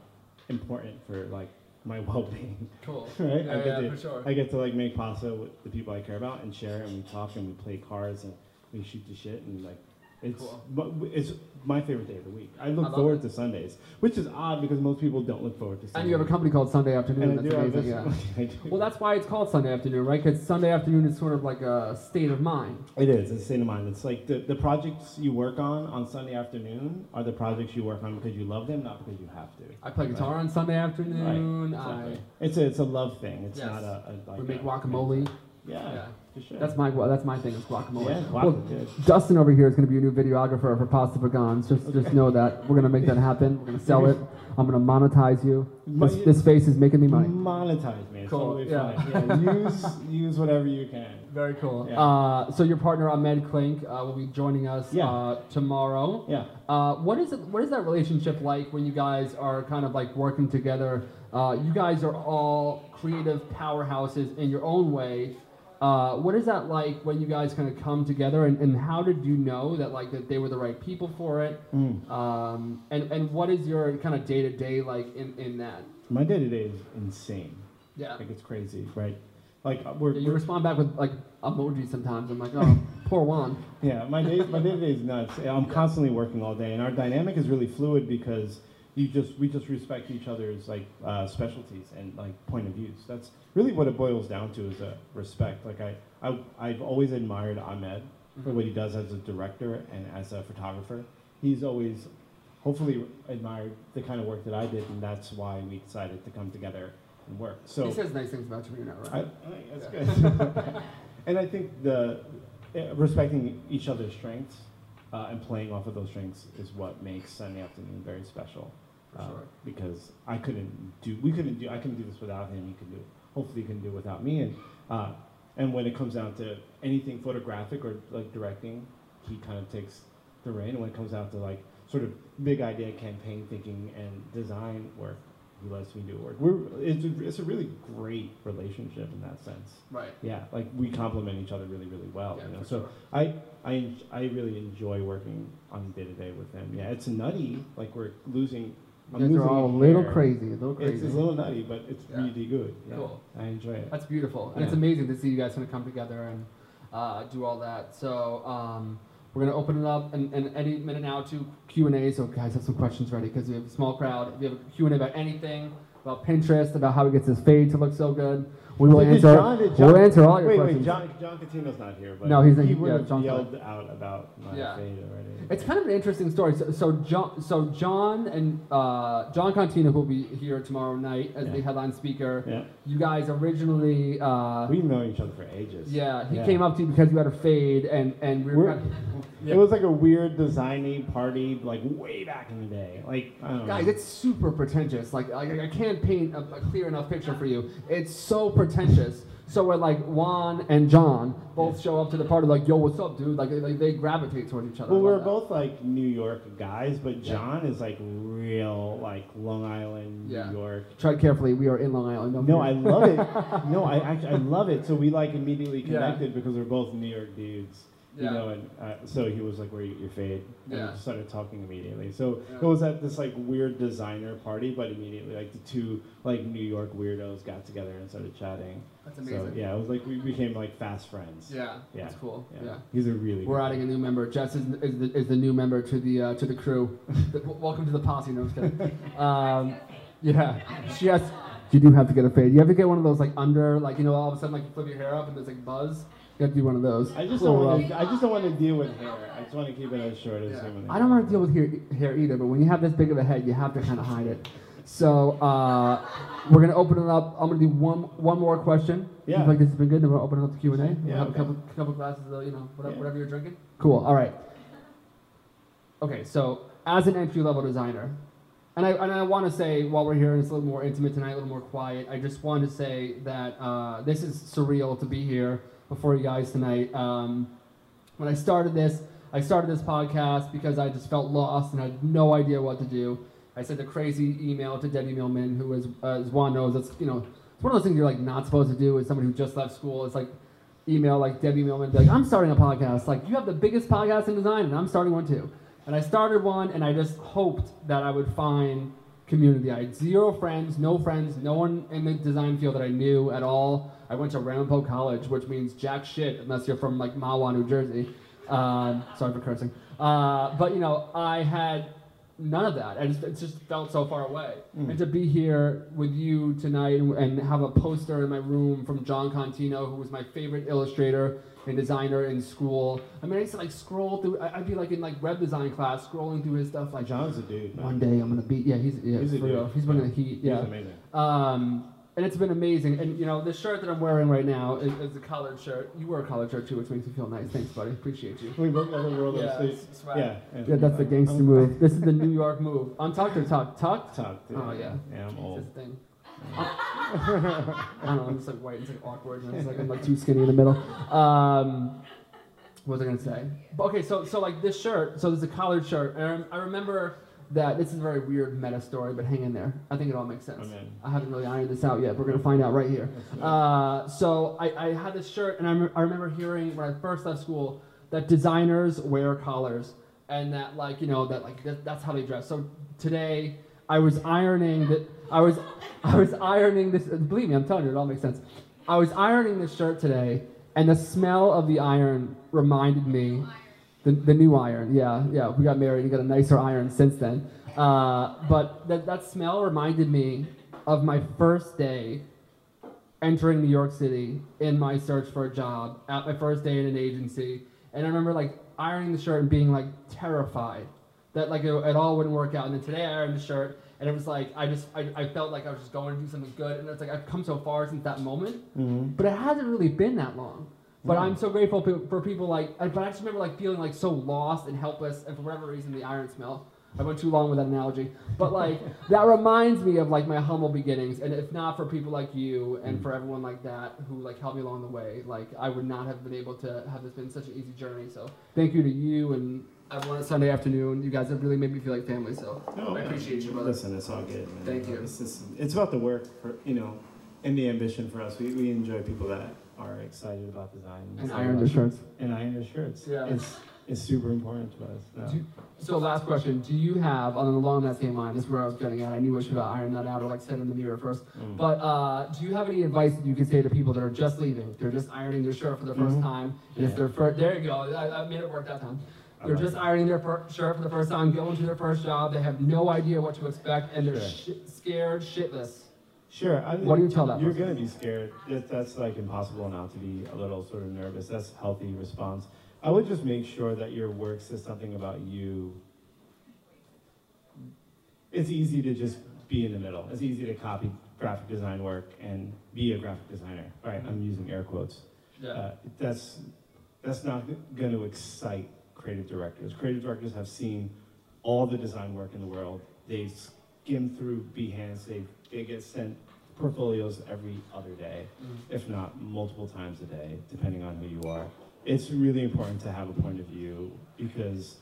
important for like my well-being Cool. right Yeah, I get yeah, to for sure. I get to like make pasta with the people I care about and share and we talk and we play cards and we shoot the shit and like it's Cool. but it's my favorite day of the week. I look love forward it. to Sundays, which is odd because most people don't look forward to Sundays. And you have a company called Sunday Afternoon. And I That's amazing. Yeah. Well, that's why it's called Sunday Afternoon, right? Because Sunday Afternoon is sort of like a state of mind. It is. It's a state of mind. It's like the, the projects you work on on Sunday afternoon are the projects you work on because you love them, not because you have to. I play guitar on Sunday afternoon. Exactly. I It's a it's a love thing. It's Yes. not a, a like we make guacamole. Yeah, Yeah. Sure. That's my that's my thing is guacamole. yeah, Well, guac- good. Justin over here is going to be a new videographer for Pasta Pagans. Just just know that we're going to make that happen. We're going to sell it. I'm going to monetize you. This, you- this face is making me money. Monetize me. It's Cool, totally yeah. fine. Yeah, use use whatever you can. Very cool. Yeah. Uh, so your partner Ahmed Klink uh, will be joining us Yeah. uh, tomorrow. Yeah. Uh, what is it? What is that relationship like when you guys are kind of like working together? Uh, you guys are all creative powerhouses in your own way. Uh, what is that like when you guys kind of come together, and, and how did you know that like that they were the right people for it? Mm. Um, and and what is your kind of day to day like in, in that? My day to day is insane. Yeah. Like it's crazy, right? Like uh, we're, You we're respond back with like emojis sometimes. I'm like, oh, poor Juan. Yeah, my day my day to day is nuts. I'm constantly working all day, and our dynamic is really fluid because you just we just respect each other's like uh, specialties and like point of views. That's really what it boils down to is a respect. Like I, I I've always admired Ahmed for what he does as a director and as a photographer. He's always hopefully admired the kind of work that I did, and that's why we decided to come together and work. So he says nice things about you, know, I, right? I, that's good. and I think the uh, respecting each other's strengths uh, and playing off of those strengths is what makes Sunday afternoon very special. Uh, sure. Because I couldn't do, we couldn't do, I couldn't do this without him. He could do, hopefully, he can do it without me. And uh, and when it comes down to anything photographic or like directing, he kind of takes the reign. And when it comes down to like sort of big idea campaign thinking and design work, he lets me do work. We're it's a, it's a really great relationship in that sense. Right. Yeah, like we complement each other really really well. Yeah, you know, so sure. I I I really enjoy working on day to day with him. Yeah, it's nutty. Like we're losing. You I'm guys are all a little hair. crazy, a little crazy. it's a little nutty, but it's Yeah. really good. Yeah, Cool. I enjoy it. That's beautiful, and it's amazing to see you guys kind of come together and uh, do all that. So um, we're gonna open it up, and, and any minute now to Q and A. So guys, have some questions ready because we have a small crowd. If you have a Q and A about anything, about Pinterest, about how he gets his fade to look so good, we will Did- did answer. John- did we'll answer all your wait, questions. Wait, John, John Contino's not here, but No, he's not- he yeah, would have John's yelled out about my Yeah. fade already. It's kind of an interesting story. So, so John, so John and uh, John Contino, who will be here tomorrow night as the Yeah. headline speaker. yeah, You guys originally. Uh, we've known each other for ages. Yeah, he Yeah. came up to you because you had a fade, and and we were. We're- It was like a weird designy party, like way back in the day. Like I don't guys, know. it's super pretentious. Like I, I can't paint a, a clear enough picture for you. It's so pretentious. So we're like Juan and John both show up to the party, like, "Yo, what's up, dude?" Like, they, they gravitate toward each other. Well, we're that. both like New York guys, but Yeah. John is like real, like Long Island, Yeah. New York. Tread carefully. We are in Long Island. No. I love it. No, I actually I love it. So we like immediately Yeah. connected because we're both New York dudes. You know, and uh, so he was like, "Where you your fade?" And Yeah. we started talking immediately. So Yeah. it was at this like weird designer party, but immediately like the two like New York weirdos got together and started chatting. That's amazing. So yeah, it was like we became like fast friends. Yeah, Yeah. that's cool. Yeah. Yeah. He's a really. We're good adding a new member. Jess is, is, the, is the new member to the uh, to the crew. The- w- welcome to the posse. No, I'm just kidding. Um, yeah, she has. You do have to get a fade. You have to get one of those like under, like you know, all of a sudden like you flip your hair up and there's like buzz. You have to do one of those. I just Little don't want to, I just don't want to deal with hair. I just want to keep it as short as Yeah. humanly. I don't want to deal with hair, hair either, but when you have this big of a head, you have to kind of hide it. So uh, we're gonna open it up. I'm gonna do one one more question. You Yeah. feel like this has been good. Then we'll open it up to Q and A. We'll Yeah, have okay. a couple couple glasses of you know whatever, Yeah. whatever you're drinking. Cool. All right. Okay, so as an entry level designer, and I and I want to say while we're here and it's a little more intimate tonight, a little more quiet. I just want to say that uh, this is surreal to be here before you guys tonight. Um, when I started this, I started this podcast because I just felt lost and had no idea what to do. I sent a crazy email to Debbie Millman, who, is, uh, as Juan knows, it's you know, it's one of those things you're like not supposed to do as somebody who just left school. It's like email like Debbie Millman, like, I'm starting a podcast. Like you have the biggest podcast in design, and I'm starting one too. And I started one, and I just hoped that I would find community. I had zero friends, no friends, no one in the design field that I knew at all. I went to Ramapo College, which means jack shit unless you're from like Mahwah, New Jersey. Um, sorry for cursing. Uh, but you know, I had none of that. I just it just felt so far away. Mm. And to be here with you tonight and, and have a poster in my room from Jon Contino, who was my favorite illustrator and designer in school. I mean, I used to like scroll through. I- I'd be like in like web design class, scrolling through his stuff. Like, Jon's a dude. man. one day I'm gonna be. Yeah, he's yeah, He's a for real. dude. He's Yeah. the heat. Yeah. He's amazing. Um, and it's been amazing. And you know, the shirt that I'm wearing right now is, is a collared shirt. You wear a collared shirt too, which makes me feel nice. Thanks, buddy. Appreciate you. We both never wore those. Yeah, so- it's swag. yeah, Yeah, that's the gangster I'm- move. This is the New York move. Untucked or tucked? Tucked? Tucked, yeah. Oh yeah. Yeah, I'm It's old. this thing. I don't know. I'm just like white. It's like awkward. And it's like I'm like too skinny in the middle. Um, what was I gonna say? But, okay, so so like this shirt. So there's a collared shirt, and I remember that this is a very weird meta story, but hang in there. I think it all makes sense. I haven't really ironed this out yet. We're gonna find out right here. Uh, so I, I had this shirt, and I, rem- I remember hearing when I first left school that designers wear collars, and that like you know that like that, that's how they dress. So today I was ironing that I was I was ironing this. Believe me, I'm telling you, it all makes sense. I was ironing this shirt today, and the smell of the iron reminded me. The, the new iron, yeah, yeah. We got married. We got a nicer iron since then. Uh, but that, that smell reminded me of my first day entering New York City in my search for a job at my first day in an agency. And I remember like ironing the shirt and being like terrified that like it, it all wouldn't work out. And then today I ironed the shirt and it was like I just I, I felt like I was just going to do something good. And it's like I've come so far since that moment, Mm-hmm. but it hasn't really been that long. But hmm. I'm so grateful pe- for people like. I- But I just remember like feeling like so lost and helpless, and for whatever reason, the iron smell. I went too long with that analogy, but like that reminds me of like my humble beginnings. And if not for people like you and hmm. for everyone like that who like helped me along the way, like I would not have been able to have this been such an easy journey. So thank you to you and everyone on Sunday afternoon. You guys have really made me feel like family. So oh, I appreciate you, brother. Listen, it's all good, man. Thank you. It's, just, it's about the work, for you know, and the ambition for us. We, we enjoy people that are excited about design. And excited iron about- the shirts. And iron their shirts. Yeah. It's it's super important to us. No. Do- So last question: Do you have, on along that same line, this is where I was getting at. I knew I should have ironed that out or like said in the mirror first. Mm. But uh, do you have any advice that you could say to people that are just leaving? They're just ironing their shirt for the 1st Mhm. time. And it's their first. There you go. I, I made it work that time. They're like just ironing their fir- shirt for the first time, going to their first job. They have no idea what to expect, and they're Sure. shi scared shitless. Sure. I What do you tell that You're gonna be scared. That, that's like impossible not to be a little sort of nervous. That's a healthy response. I would just make sure that your work says something about you. It's easy to just be in the middle. It's easy to copy graphic design work and be a graphic designer. Right? I'm using air quotes. Uh, that's that's not going to excite creative directors. Creative directors have seen all the design work in the world. They skim through Behance. They they get sent portfolios every other day, if not multiple times a day, depending on who you are. It's really important to have a point of view because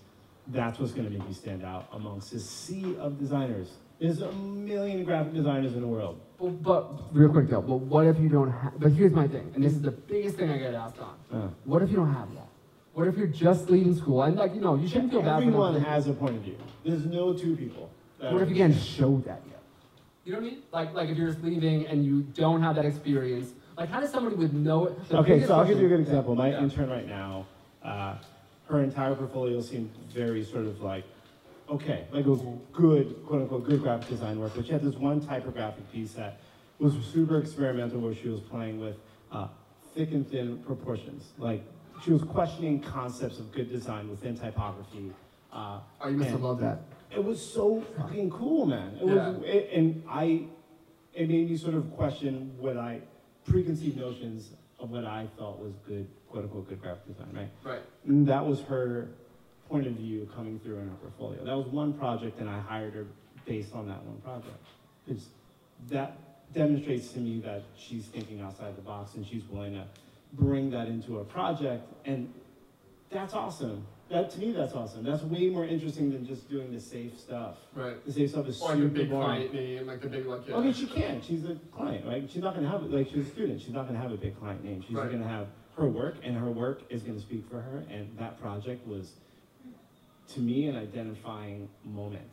that's what's going to make you stand out amongst a sea of designers. There's a million graphic designers in the world. But, but real quick though, but what if you don't have? But here's my thing, and this is the biggest thing I get asked on. Uh, What if you don't have that? What if you're just leaving school and like you know you shouldn't feel bad. Everyone has a point of view. There's no two people. What if you can't show that? You know what I mean? Like, like if you're just leaving and you don't have that experience, like how does somebody with no? the Okay, so I'll give you a good example. My Yeah. intern right now, uh, her entire portfolio seemed very sort of like, okay, like it was good, quote unquote, good graphic design work, but she had this one typographic piece that was super experimental where she was playing with uh, thick and thin proportions. Like she was questioning concepts of good design within typography. Uh, Oh, you must have and- loved that. It was so fucking cool, man. It Yeah. was, it, and I, it made me sort of question what I preconceived notions of what I thought was good, quote unquote, good graphic design, right? Right. And that was her point of view coming through in her portfolio. That was one project, and I hired her based on that one project. Because that demonstrates to me that she's thinking outside the box and she's willing to bring that into a project, and that's awesome. That to me, that's awesome. That's way more interesting than just doing the safe stuff. Right. The safe stuff is Or like super the big boring. client name, like the big like. Oh, yeah. Okay, she can. She's a client, right? She's not gonna have like she's a student. She's not gonna have a big client name. She's Right. gonna have her work, and her work is gonna speak for her. And that project was, to me, an identifying moment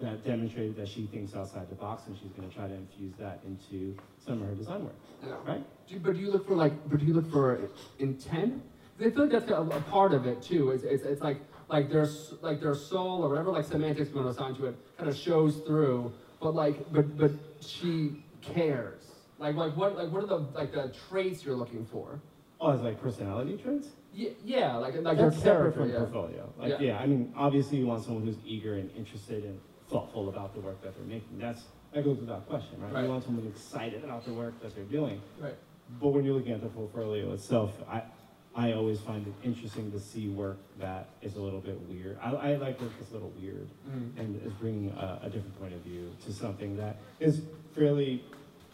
that demonstrated that she thinks outside the box, and she's gonna try to infuse that into some of her design work, Yeah. right? Do you, but do you look for like? But do you look for intent? I feel like that's a, a part of it too. It's, it's, it's like like there's like their soul or whatever like semantics you want to assign to it kind of shows through. But like but but she cares. Like like what like what are the like the traits you're looking for? Oh, it's like personality traits. Yeah, yeah like like That's your separate from Yeah. portfolio. Like, Yeah. yeah. I mean, obviously, you want someone who's eager and interested and thoughtful about the work that they're making. That's that goes without question, right? Right. You want someone excited about the work that they're doing. Right. But when you're looking at the portfolio itself, I I always find it interesting to see work that is a little bit weird. I, I like work that's a little weird Mm. and is bringing a, a different point of view to something that is fairly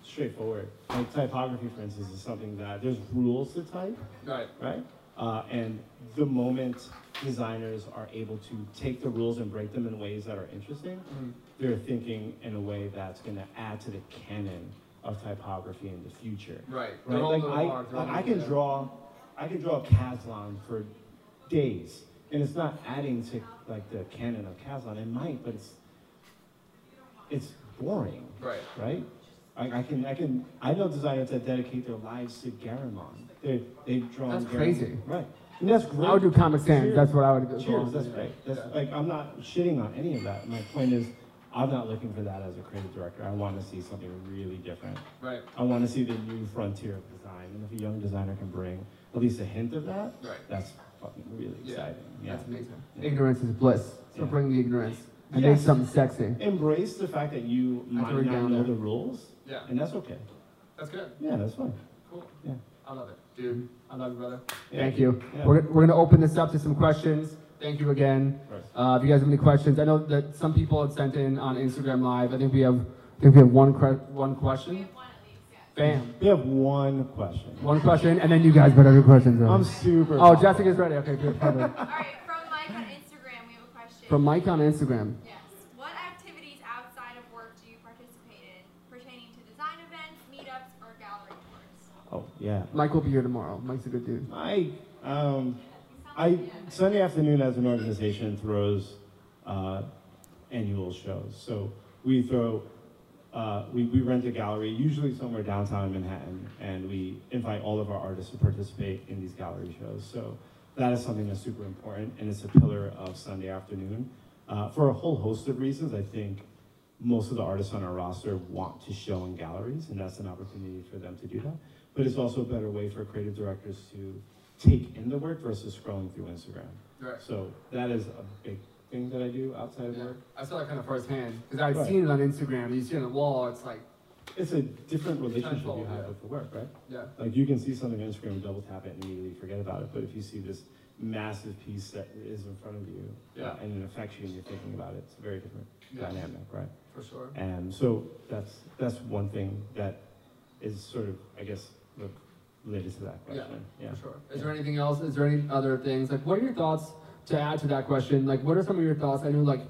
straightforward. Like typography, for instance, is something that there's rules to type Right. right? Uh, and the moment designers are able to take the rules and break them in ways that are interesting, Mm. they're thinking in a way that's going to add to the canon of typography in the future. Right. Right? They're Like I, I can draw, I can draw a Caslon for days, and it's not adding to like the canon of Caslon. It might, but it's it's boring Right. right? I, I can, I can, I know designers that dedicate their lives to Garamond. They, they've drawn. That's Garamond- crazy. Right, and that's great. I would do Comic Sans. That's what I would go Cheers, that's great. That's Yeah. like, I'm not shitting on any of that. My point is, I'm not looking for that as a creative director. I want to see something really different. Right. I want to see the new frontier of design, and if a young designer can bring at least a hint of that, Right. that's fucking really Yeah. exciting. Yeah. That's amazing. Yeah. Ignorance is bliss. So Yeah. bring the ignorance and Yes. make something sexy. Embrace the fact that you I have to might read not know there. the rules, Yeah. and that's okay. That's good. Yeah, that's fine. Cool. Yeah. I love it. Dude, I love you, brother. Yeah. Thank you. Yeah. We're, we're going to open this up to some questions. Thank you again. Of course. Uh, if you guys have any questions, I know that some people had sent in on Instagram Live. I think we have, I think we have one, que- one We question. have one at least, yes. Bam. We have one question. One question, and then you guys better do questions. I'm super. Oh, Jessica's ready. Okay, good. All right, from Mike on Instagram, we have a question. From Mike on Instagram. Yes. What activities outside of work do you participate in pertaining to design events, meetups, or gallery tours? Oh yeah. Mike will be here tomorrow. Mike's a good dude. I um, I Sunday afternoon as an organization throws uh, annual shows. So we throw. Uh, we, we rent a gallery, usually somewhere downtown Manhattan, and we invite all of our artists to participate in these gallery shows. So that is something that's super important, and it's a pillar of Sunday afternoon. Uh, for a whole host of reasons, I think most of the artists on our roster want to show in galleries, and that's an opportunity for them to do that. But it's also a better way for creative directors to take in the work versus scrolling through Instagram. Right. So that is a big thing that I do outside of Yeah. work. I saw that kind of firsthand because I've Right. seen it on Instagram. You see it on the wall. It's like, It's a different relationship you have yeah. with the work, right? yeah, Like you can see something on Instagram, double tap it, and immediately forget about it. But if you see this massive piece that is in front of you, Yeah. and it affects you, and you're thinking about it, it's a very different Yeah. dynamic, right? for sure. And so that's that's one thing that is sort of, I guess, re- related to that Yeah, question. Yeah. For sure. Is there anything else? Is there any other things? Like, what are your thoughts to add to that question? Like, what are some of your thoughts? I know, like,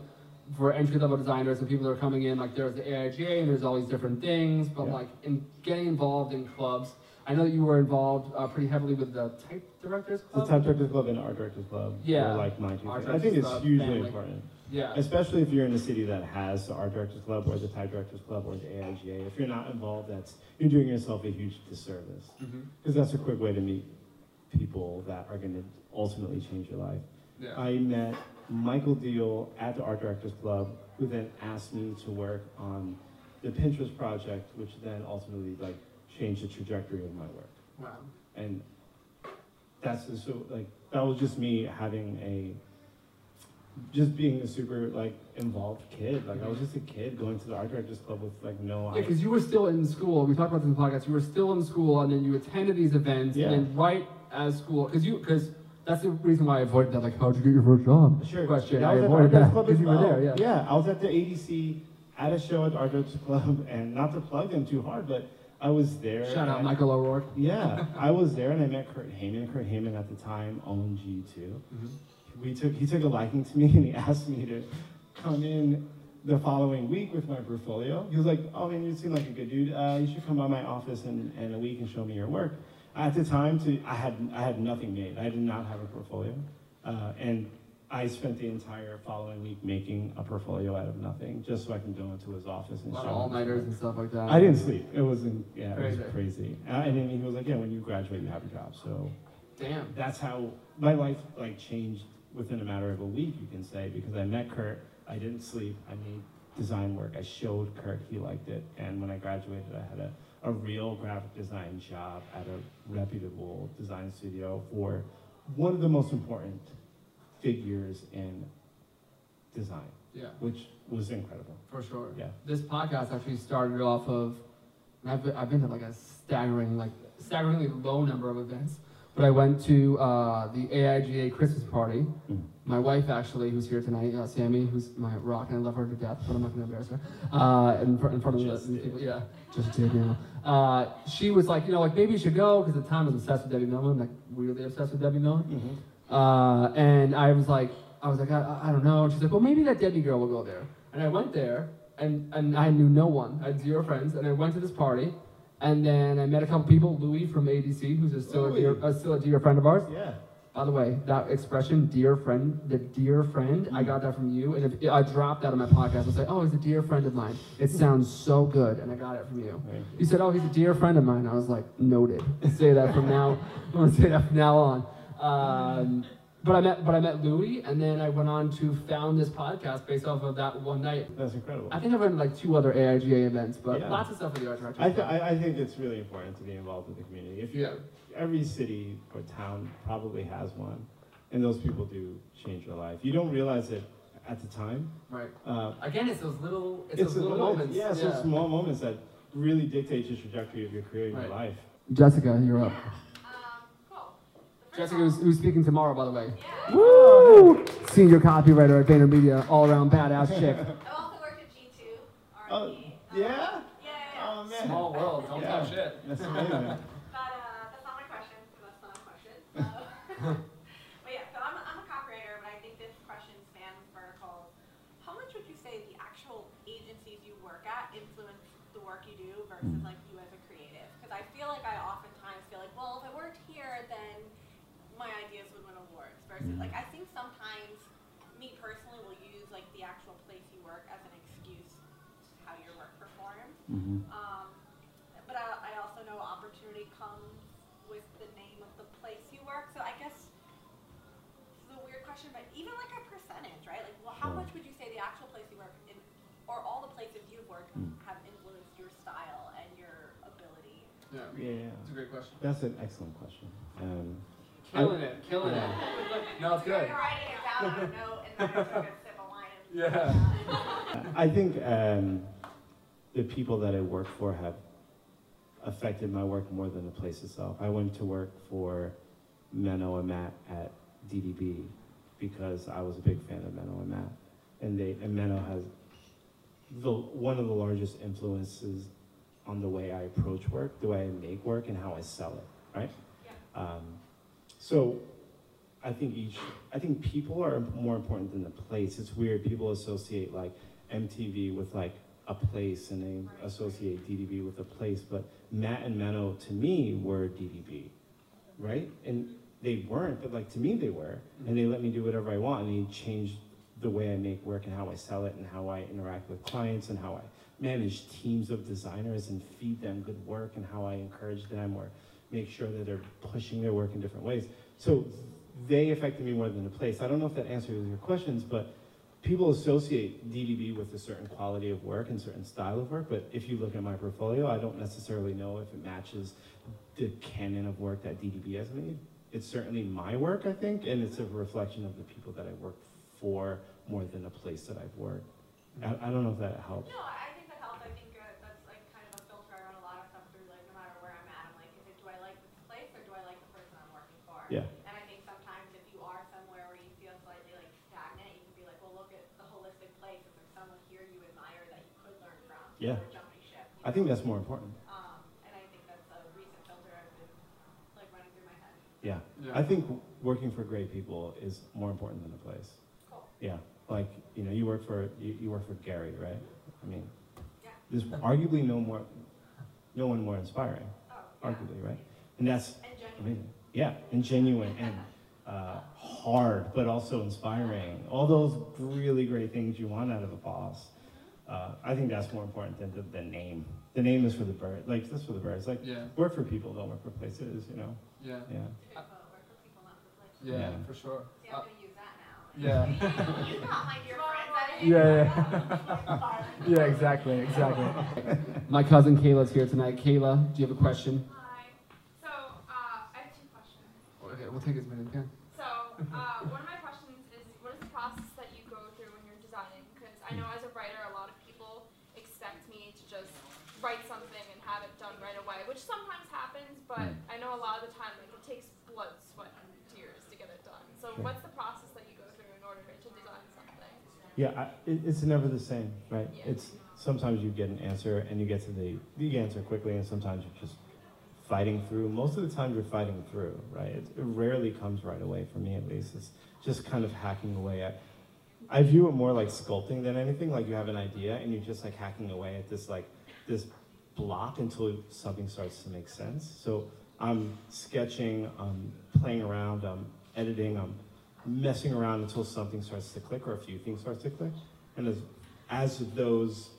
for entry level designers and people that are coming in, like, there's the AIGA and there's all these different things, but Yeah. like, in getting involved in clubs, I know that you were involved uh, pretty heavily with the Type Directors Club. The Type Directors Club and Art Directors Club Yeah. like my two I think it's hugely family. important. Yeah. Especially if you're in a city that has the Art Directors Club or the Type Directors Club or the AIGA. If you're not involved, that's you're doing yourself a huge disservice. hmm Because that's a quick way to meet people that are going to ultimately change your life. Yeah. I met Michael Deal at the Art Directors Club, who then asked me to work on the Pinterest project, which then ultimately like changed the trajectory of my work. wow. And that's the- so like that was just me having a just being a super like involved kid. Like I was just a kid going to the art directors club with like no Yeah, because you were still in school. We talked about this in the podcast. You were still in school, and then you attended these events, Yeah. and then right as school, because you, because that's the reason why I avoided that. Like, how'd you get your first job? Sure. Question. Yeah, I was at avoided that because you were there. Yeah. Yeah, I was at the ADC at a show at the Art Club, and not to plug them too hard, but I was there. Shout out Michael O'Rourke. Yeah, I was there, and I met Kurt Heyman. Kurt Heyman at the time owned G2. Mm-hmm. we took he took a liking to me and he asked me to come in the following week with my portfolio. He was like, "Oh man, you seem like a good dude. Uh, you should come by my office in, in a week and show me your work." At the time, to I had I had nothing made. I did not have a portfolio, uh, and I spent the entire following week making a portfolio out of nothing, just so I can go into his office and show all nighters and stuff like that. I didn't sleep. It wasn't. Yeah, it Crazy. was crazy. Uh, and then he was like, "Yeah, when you graduate, you have a job." So Damn. that's how my life like changed within a matter of a week, you can say, because I met Kurt. I didn't sleep. I made design work. I showed Kurt he liked it, and when I graduated, I had a, a real graphic design job at a reputable design studio for one of the most important figures in design, Yeah, which was incredible. for sure. Yeah. This podcast actually started off of, I've been, I've been to like a staggering, like staggeringly low number of events. But I went to uh, the AIGA Christmas party. Mm. My wife, actually, who's here tonight, uh, Sammy, who's my rock, and I love her to death, but I'm not going to embarrass her. Uh, in, in front of Just the people, yeah, just did now. Uh, she was like, you know, like maybe you should go because at the time I was obsessed with Debbie Millman, like weirdly obsessed with Debbie Millman. Mm-hmm. Uh, and I was like, I was like, I, I don't know. And she's like, well, maybe that Debbie girl will go there. And I went there, and, and I knew no one. I had zero friends, and I went to this party, and then I met a couple people. Louis from ADC, who's a still a dear, uh, still a dear friend of ours. Yeah. By the way, that expression, dear friend, the dear friend, I got that from you. And if I dropped that on my podcast, I'll say, oh, he's a dear friend of mine. It sounds so good, and I got it from you. You said, "Oh, he's a dear friend of mine." I was like, "Noted." Say that from now. I'm gonna say that from now on. Um, but I met, but I met Louis, and then I went on to found this podcast based off of that one night. That's incredible. I think I've run like two other AIGA events, but Yeah. lots of stuff with the art director. I, th- I, I think it's really important to be involved with the community. If you, yeah, every city or town probably has one, and those people do change your life. You don't realize it at the time. right. Uh, Again, it's those little, it's, it's those little, little- moments. Yeah, it's those small moments that really dictate the trajectory of your career and Right. your life. Jessica, you're up. Um, cool. Jessica, who's, who's speaking tomorrow, by the way. Yeah. Woo! Senior copywriter at VaynerMedia, all around badass chick. I've also worked at G2. Oh, R&D. yeah? Uh, Yeah, yeah, yeah. Oh man. Small world, don't Yeah. talk shit. That's amazing. But yeah, so I'm, I'm a copywriter, but I think this question spans verticals. How much would you say the actual agencies you work at influence the work you do versus like you as a creative? Because I feel like I oftentimes feel like, well, if I worked here, then my ideas would win awards. Versus Mhm. like I think sometimes me personally will use like the actual place you work as an excuse how your work performs. Mhm. Um, but I, I also know opportunity comes with the name of the place you work. Question, but even like a percentage, right? Like, well, how much would you say the actual place you work in, or all the places you've worked Mm. have influenced your style and your ability? Yeah, Yeah. it's a great question. That's an excellent question. Um, Killing it, killing it. No, it's good. You're writing it down on a note and then I took a sip of wine. Yeah. I think um, the people that I work for have affected my work more than the place itself. I went to work for Menno and Matt at DDB because I was a big fan of Menno and Matt, and they and Menno has the one of the largest influences on the way I approach work, the way I make work, and how I sell it. Right. Yeah. Um, so I think each, I think people are more important than the place. It's weird. People associate like MTV with like a place and they associate DDB with a place, but Matt and Menno to me were DDB, right? And they weren't, but like to me they were. And they let me do whatever I want and they changed the way I make work and how I sell it and how I interact with clients and how I manage teams of designers and feed them good work and how I encourage them or make sure that they're pushing their work in different ways. So they affected me more than the place. I don't know if that answers your questions, but people associate DDB with a certain quality of work and certain style of work. But if you look at my portfolio, I don't necessarily know if it matches the canon of work that DDB has made. It's certainly my work, I think, and it's a reflection of the people that I work for more than a place that I've worked. I, I don't know if that helps. No, I think that helps. I think uh, that's like kind of a filter I run a lot of stuff through. Like no matter where I'm at, I'm like, is it do I like this place or do I like the person I'm working for? Yeah. And I think sometimes if you are somewhere where you feel slightly like stagnant, you can be like, well, look at the holistic place. Is there someone here you admire that you could learn from? Yeah. Jumping ship. I think that's more important. Um, and I think that's a recent filter I've been like running through my head. Yeah. Yeah. I think working for great people is more important than the place. Cool. Yeah, like, you know, you work for, you, you work for Gary, right? I mean, Yeah. there's arguably no more, no one more inspiring, Oh, yeah. arguably, right? And that's And genuine. amazing. Yeah, and genuine and uh, hard, but also inspiring. All those really great things you want out of a boss. Uh, I think that's more important than the, the name. The name is for the bird, like this for the birds. Like Yeah, work for people, don't work for places. You know? yeah, Yeah. Good quote, work for people, not for places. yeah, Yeah. for sure. See, Uh, I'm gonna use that now. yeah. You not my dear friends. I Yeah, yeah, exactly, exactly. My cousin Kayla's here tonight. Kayla, do you have a question? Hi. So, uh, I have two questions. Okay, we'll take as many as we can. So, uh, one of my questions is, what is the process that you go through when you're designing? Because I know as a writer, a lot of people expect me to just write something and have it done right away, which sometimes happens, but Mm. I know a lot of the time, like, it takes blood, sweat, and tears to get it done. So, Sure. what's the process that you go through in order to design something? Yeah, I, it, it's never the same, right? Yeah. It's sometimes you get an answer and you get to the the answer quickly, and sometimes you're just fighting through. Most of the time, you're fighting through, right? It, it rarely comes right away for me, at least. It's just kind of hacking away at. I view it more like sculpting than anything. Like you have an idea and you're just like hacking away at this like this block until something starts to make sense. So I'm sketching, I'm playing around, I'm editing, I'm messing around until something starts to click or a few things start to click. And as, as those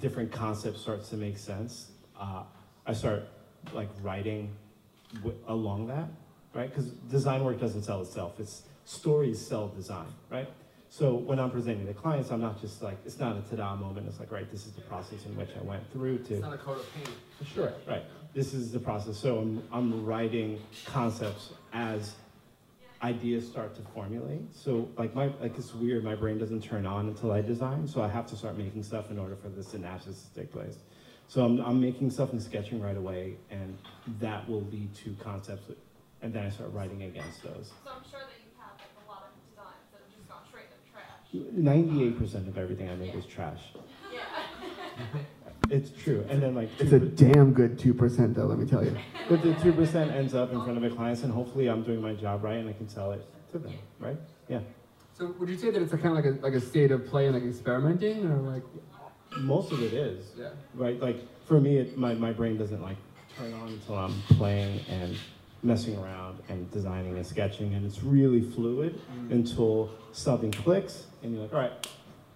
different concepts starts to make sense, uh, I start like writing along that, right? Because design work doesn't sell itself. It's stories sell design, right? So when I'm presenting to clients, I'm not just like, it's not a ta-da moment. It's like, right, this is the process in which I went through to. It's not a coat of paint. Sure, right. This is the process. So I'm, I'm writing concepts as ideas start to formulate. So like my like it's weird. My brain doesn't turn on until I design. So I have to start making stuff in order for the synapses to take place. So I'm, I'm making stuff and sketching right away, and that will lead to concepts, and then I start writing against those. So, I'm sure that 98% of everything I make is trash. Yeah. it's true. And then like it's a damn good two percent though. Let me tell you. But the two percent ends up in front of my clients, and hopefully I'm doing my job right, and I can sell it to them, right? Yeah. So would you say that it's a kind of like a like a state of play and like experimenting, or like? Most of it is. Yeah. Right. Like for me, it, my my brain doesn't like turn on until I'm playing and messing around and designing and sketching, and it's really fluid mm. until something clicks and you're like, all right,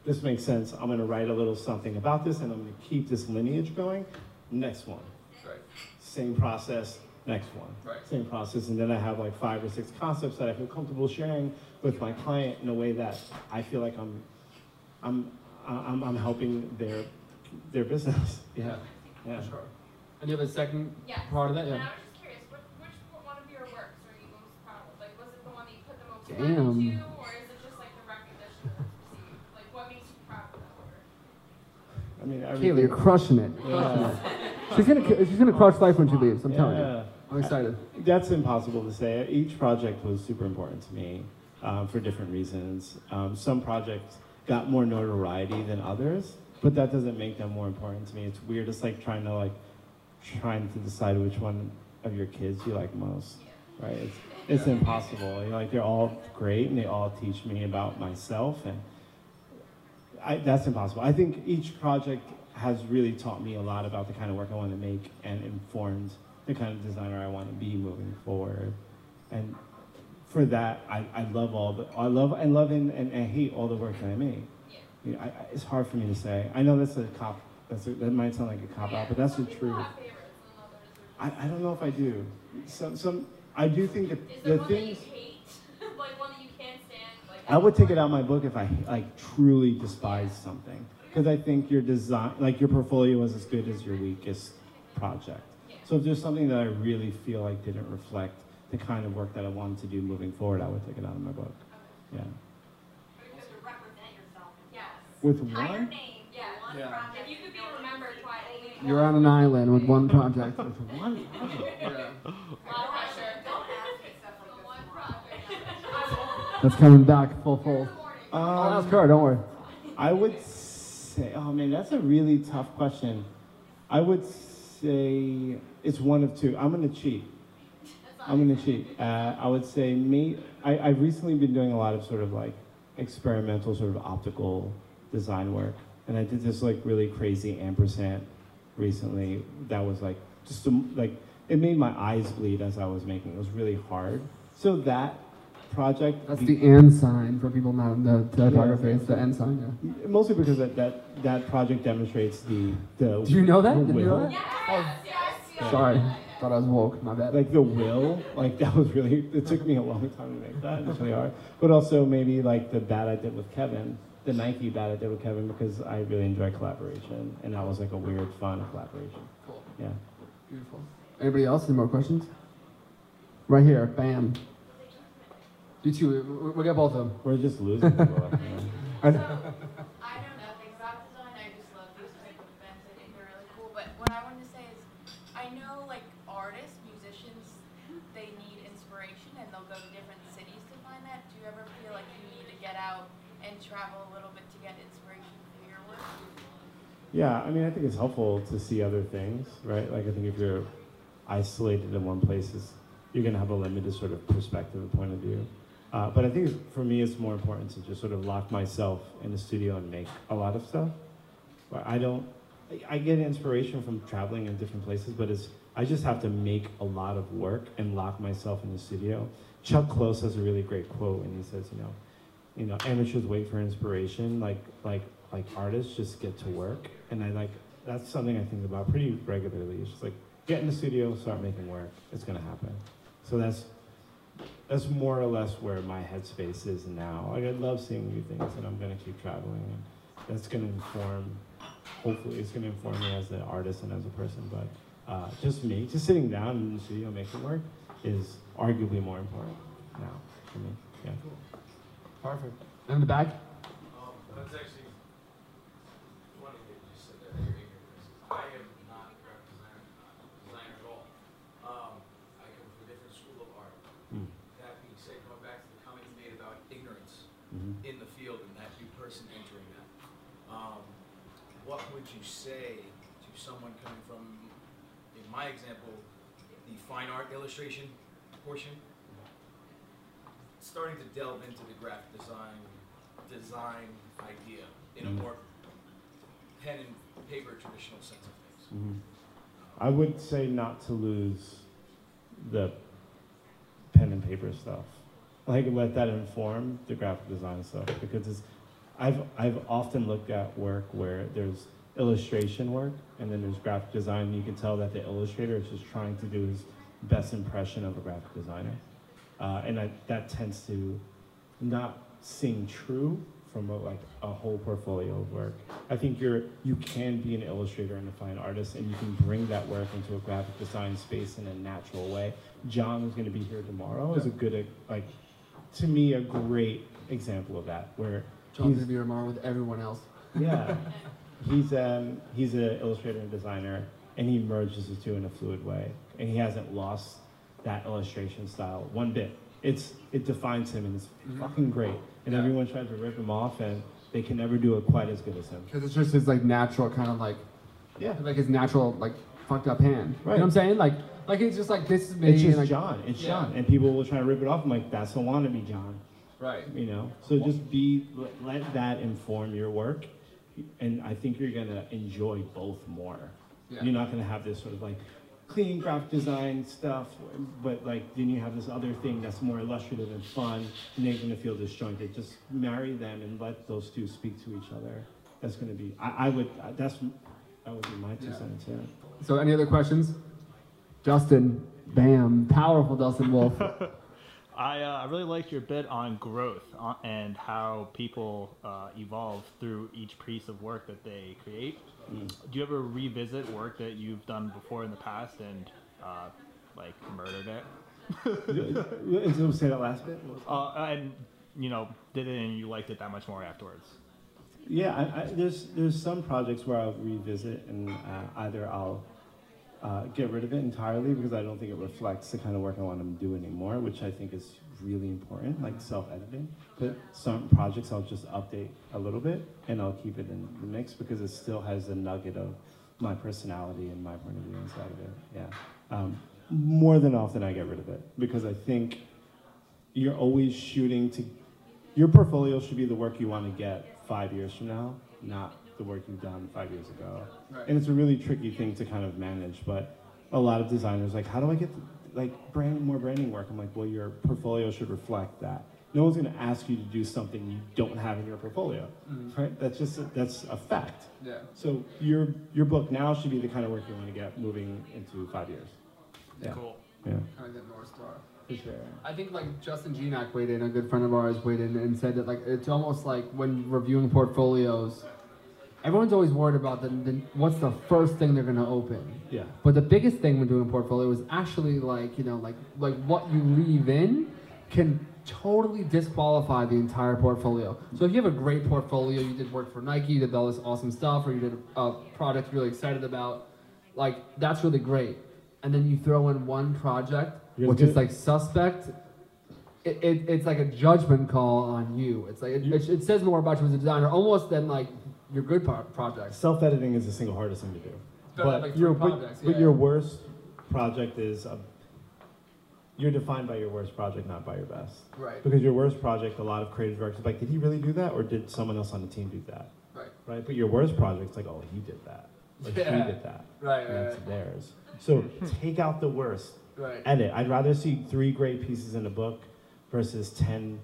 this makes sense. I'm gonna write a little something about this, and I'm gonna keep this lineage going. Next one, right, same process. Next one. right. same process, and then I have like five or six concepts that I feel comfortable sharing with my client in a way that I feel like I'm, I'm, I'm, I'm helping their, their business. Yeah, yeah. Sure. And you have a second Yes. part of that, And yeah. I was just curious, which, which one of your works are you most proud of? Like, was it the one that you put the most time Damn. into, or is it just like the recognition that it's received? Like, what makes you proud of that work? I mean, Kayla, you're crushing it. Yeah. She's gonna she's gonna crush life when she leaves. I'm telling you. Yeah. I'm excited. That's impossible to say. Each project was super important to me um, for different reasons. Um, some projects got more notoriety than others, but that doesn't make them more important to me. It's weird. It's like trying to like trying to decide which one of your kids you like most, right? It's it's impossible. You know, like they're all great and they all teach me about myself, and I, that's impossible. I think each project has really taught me a lot about the kind of work I want to make and informed the kind of designer I want to be moving forward. And for that, I, I love all the, I love, I love and, and, and hate all the work that I make. You know, I, I, it's hard for me to say. I know that's a cop, that's a, that might sound like a cop out, but that's the truth. have favorites and others are I, I don't know if I do. Some, some, I do think that the things, hate? like one that you can't stand? Like I would take it out of my book if I like truly despise something. Because I think your design, like your portfolio was as good as your weakest project. So if there's something that I really feel like didn't reflect the kind of work that I wanted to do moving forward, I would take it out of my book. Yeah. You have to represent yourself. Yes. With Entire one, name, Yeah. Yeah. If you could be remembered by only You're on an island with one project. with one project. yeah. That's coming back full fold. Good morning. I'll ask Um, her. Don't worry. I would say, oh man, that's a really tough question. I would say it's one of two. I'm gonna cheat. I'm gonna cheat. Uh, I would say me. I, I've recently been doing a lot of sort of like experimental sort of optical design work, and I did this like really crazy ampersand recently. That was like just a, like it made my eyes bleed as I was making. It was really hard. So that project. That's be- the and sign for people not in the typography. It's the and sign. Yeah. Mostly because that, that, that project demonstrates the, the. Do you know that? the Did you know will. that? Yes, oh, yes, yes. Sorry, thought I was woke. My bad. Like the will, like that was really, it took me a long time to make that, it's really hard. But also maybe like the bat I did with Kevin, the Nike bat I did with Kevin because I really enjoy collaboration and that was like a weird, fun collaboration. Cool. Yeah. Beautiful. Anybody else? Any more questions? Right here. Bam. You two. we- We got both of them. We're just losing people. up here. I know. I know nothing about. I just love these type of events. I think they're really cool. But what I wanted to say is, I know like artists, musicians, they need inspiration and they'll go to different cities to find that. Do you ever feel like you need to get out and travel a little bit to get inspiration for your work? Yeah, I mean, I think it's helpful to see other things, right? Like, I think if you're isolated in one place, you're going to have a limited sort of perspective and point of view. Uh, but I think for me, it's more important to just sort of lock myself in the studio and make a lot of stuff. But I don't, I- get inspiration from traveling in different places, but it's, I just have to make a lot of work and lock myself in the studio. Chuck Close has a really great quote, and he says, you know, you know, amateurs wait for inspiration, like like like artists just get to work, and I like that's something I think about pretty regularly. It's just like get in the studio, start making work. It's gonna happen. So that's that's more or less where my headspace is now. Like I love seeing new things, and I'm gonna keep traveling, and that's gonna inform. Hopefully, it's gonna inform me as an artist and as a person. But uh, just me, just sitting down in the studio making work, is arguably more important now for me. Yeah. Perfect. In the back. Um, that's actually funny that you said that you're ignorant. I am not a graphic designer, not a designer at all. Um, I come from a different school of art. Mm. That being said, going back to the comment you made about ignorance Mhm. in the field and that new person entering that, um, what would you say to someone coming from, in my example, the fine art illustration portion? Starting to delve into the graphic design, design idea in a Mm. more pen and paper traditional sense of things. Mhm. I would say not to lose the pen and paper stuff. Like let that inform the graphic design stuff because it's I've I've often looked at work where there's illustration work and then there's graphic design. You can tell that the illustrator is just trying to do his best impression of a graphic designer, uh, and that tends to not sing true from a, like a whole portfolio of work. I think you're you can be an illustrator and a fine artist, and you can bring that work into a graphic design space in a natural way. Jon, is going to be here tomorrow, is a good like to me a great example of that. Where Jon's he's gonna be here tomorrow with everyone else. yeah, he's um he's an illustrator and designer, and he merges the two in a fluid way, and he hasn't lost that illustration style one bit. It's it defines him, and it's Mhm. fucking great. And Yeah. everyone tries to rip him off, and they can never do it quite as good as him. Because it's just his like natural kind of like, Yeah, like his natural like fucked up hand. You know Right. what I'm saying? Like, like it's just like this is me. it's just and, like, Jon. It's Yeah. Jon, and people will try to rip it off. I'm like, that's a wannabe Jon. Right. you know so just be let, that inform your work and i think you're gonna enjoy both more Yeah. you're not gonna have this sort of like clean graphic design stuff but like then you have this other thing that's more illustrative and fun and they're gonna feel disjointed just marry them and let those two speak to each other that's gonna be i, I would that's that would be my two Yeah. cents yeah So any other questions? Justin, bam, powerful Dustin Wolf. I, uh, I really liked your bit on growth uh, and how people uh, evolve through each piece of work that they create. Mm. Do you ever revisit work that you've done before in the past and uh, like murdered it? so say that last bit Uh, and you know, did it and you liked it that much more afterwards? Yeah, I, I, there's there's some projects where I'll revisit and uh, either I'll uh, get rid of it entirely because I don't think it reflects the kind of work I want to do anymore, which I think is really important, like self-editing. But some projects I'll just update a little bit and I'll keep it in the mix because it still has a nugget of my personality and my point of view inside of it. Yeah. Um, more than often I get rid of it because I think you're always shooting to your portfolio should be the work you want to get five years from now, not the work you've done five years ago. Right. And it's a really tricky thing to kind of manage. But a lot of designers like, how do I get like brand more branding work? I'm like, well, your portfolio should reflect that. No one's going to ask you to do something you don't have in your portfolio, mm-hmm. right? That's just a, that's a fact. Yeah. So your your book now should be the kind of work you want to get moving into five years. Yeah. Cool. Yeah. Kind of the North Star. For sure. I think like Justin Gignac weighed in, a good friend of ours weighed in and said that like it's almost like when reviewing portfolios, everyone's always worried about the, the what's the first thing they're gonna open. Yeah. But the biggest thing when doing a portfolio is actually like you know like like what you leave in can totally disqualify the entire portfolio. So if you have a great portfolio, you did work for Nike, you did all this awesome stuff, or you did a product you're really excited about, like that's really great. And then you throw in one project You're which good- is like suspect. It, it, it's like a judgment call on you. It's like it, it, it says more about you as a designer, almost than like your good pro- projects. Self editing is the single hardest thing to do. But like, your but, projects, but yeah. your worst project is a, you're defined by your worst project, not by your best. Right. Because your worst project, a lot of creative directors are like, did he really do that, or did someone else on the team do that? Right. Right. But your worst project's like, oh, he did that. Like Yeah. he did that. Right, And right, that's right. theirs. So take out the worst. Right. Edit. I'd rather see three great pieces in a book versus ten.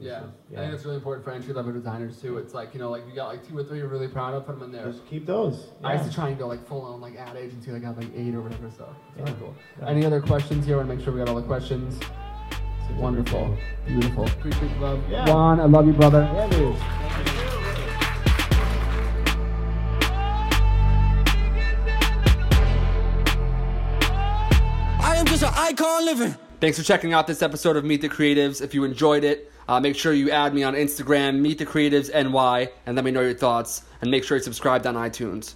Eh. Yeah. I think it's really important for entry level designers too. It's like you know, like you got like two or three you're really proud of, put them in there. Just keep those. I used to try and go like full on like ad agency, like I have like eight or whatever. So it's really cool. Yeah. Any other questions here? I want to make sure we got all the questions. Wonderful, beautiful. Appreciate the love. Yeah. Juan, I love you, brother. Yeah, dude. I am just an icon living. Thanks for checking out this episode of Meet the Creatives. If you enjoyed it, uh, make sure you add me on Instagram, Meet the Creatives NY, and let me know your thoughts. And make sure you subscribe on iTunes.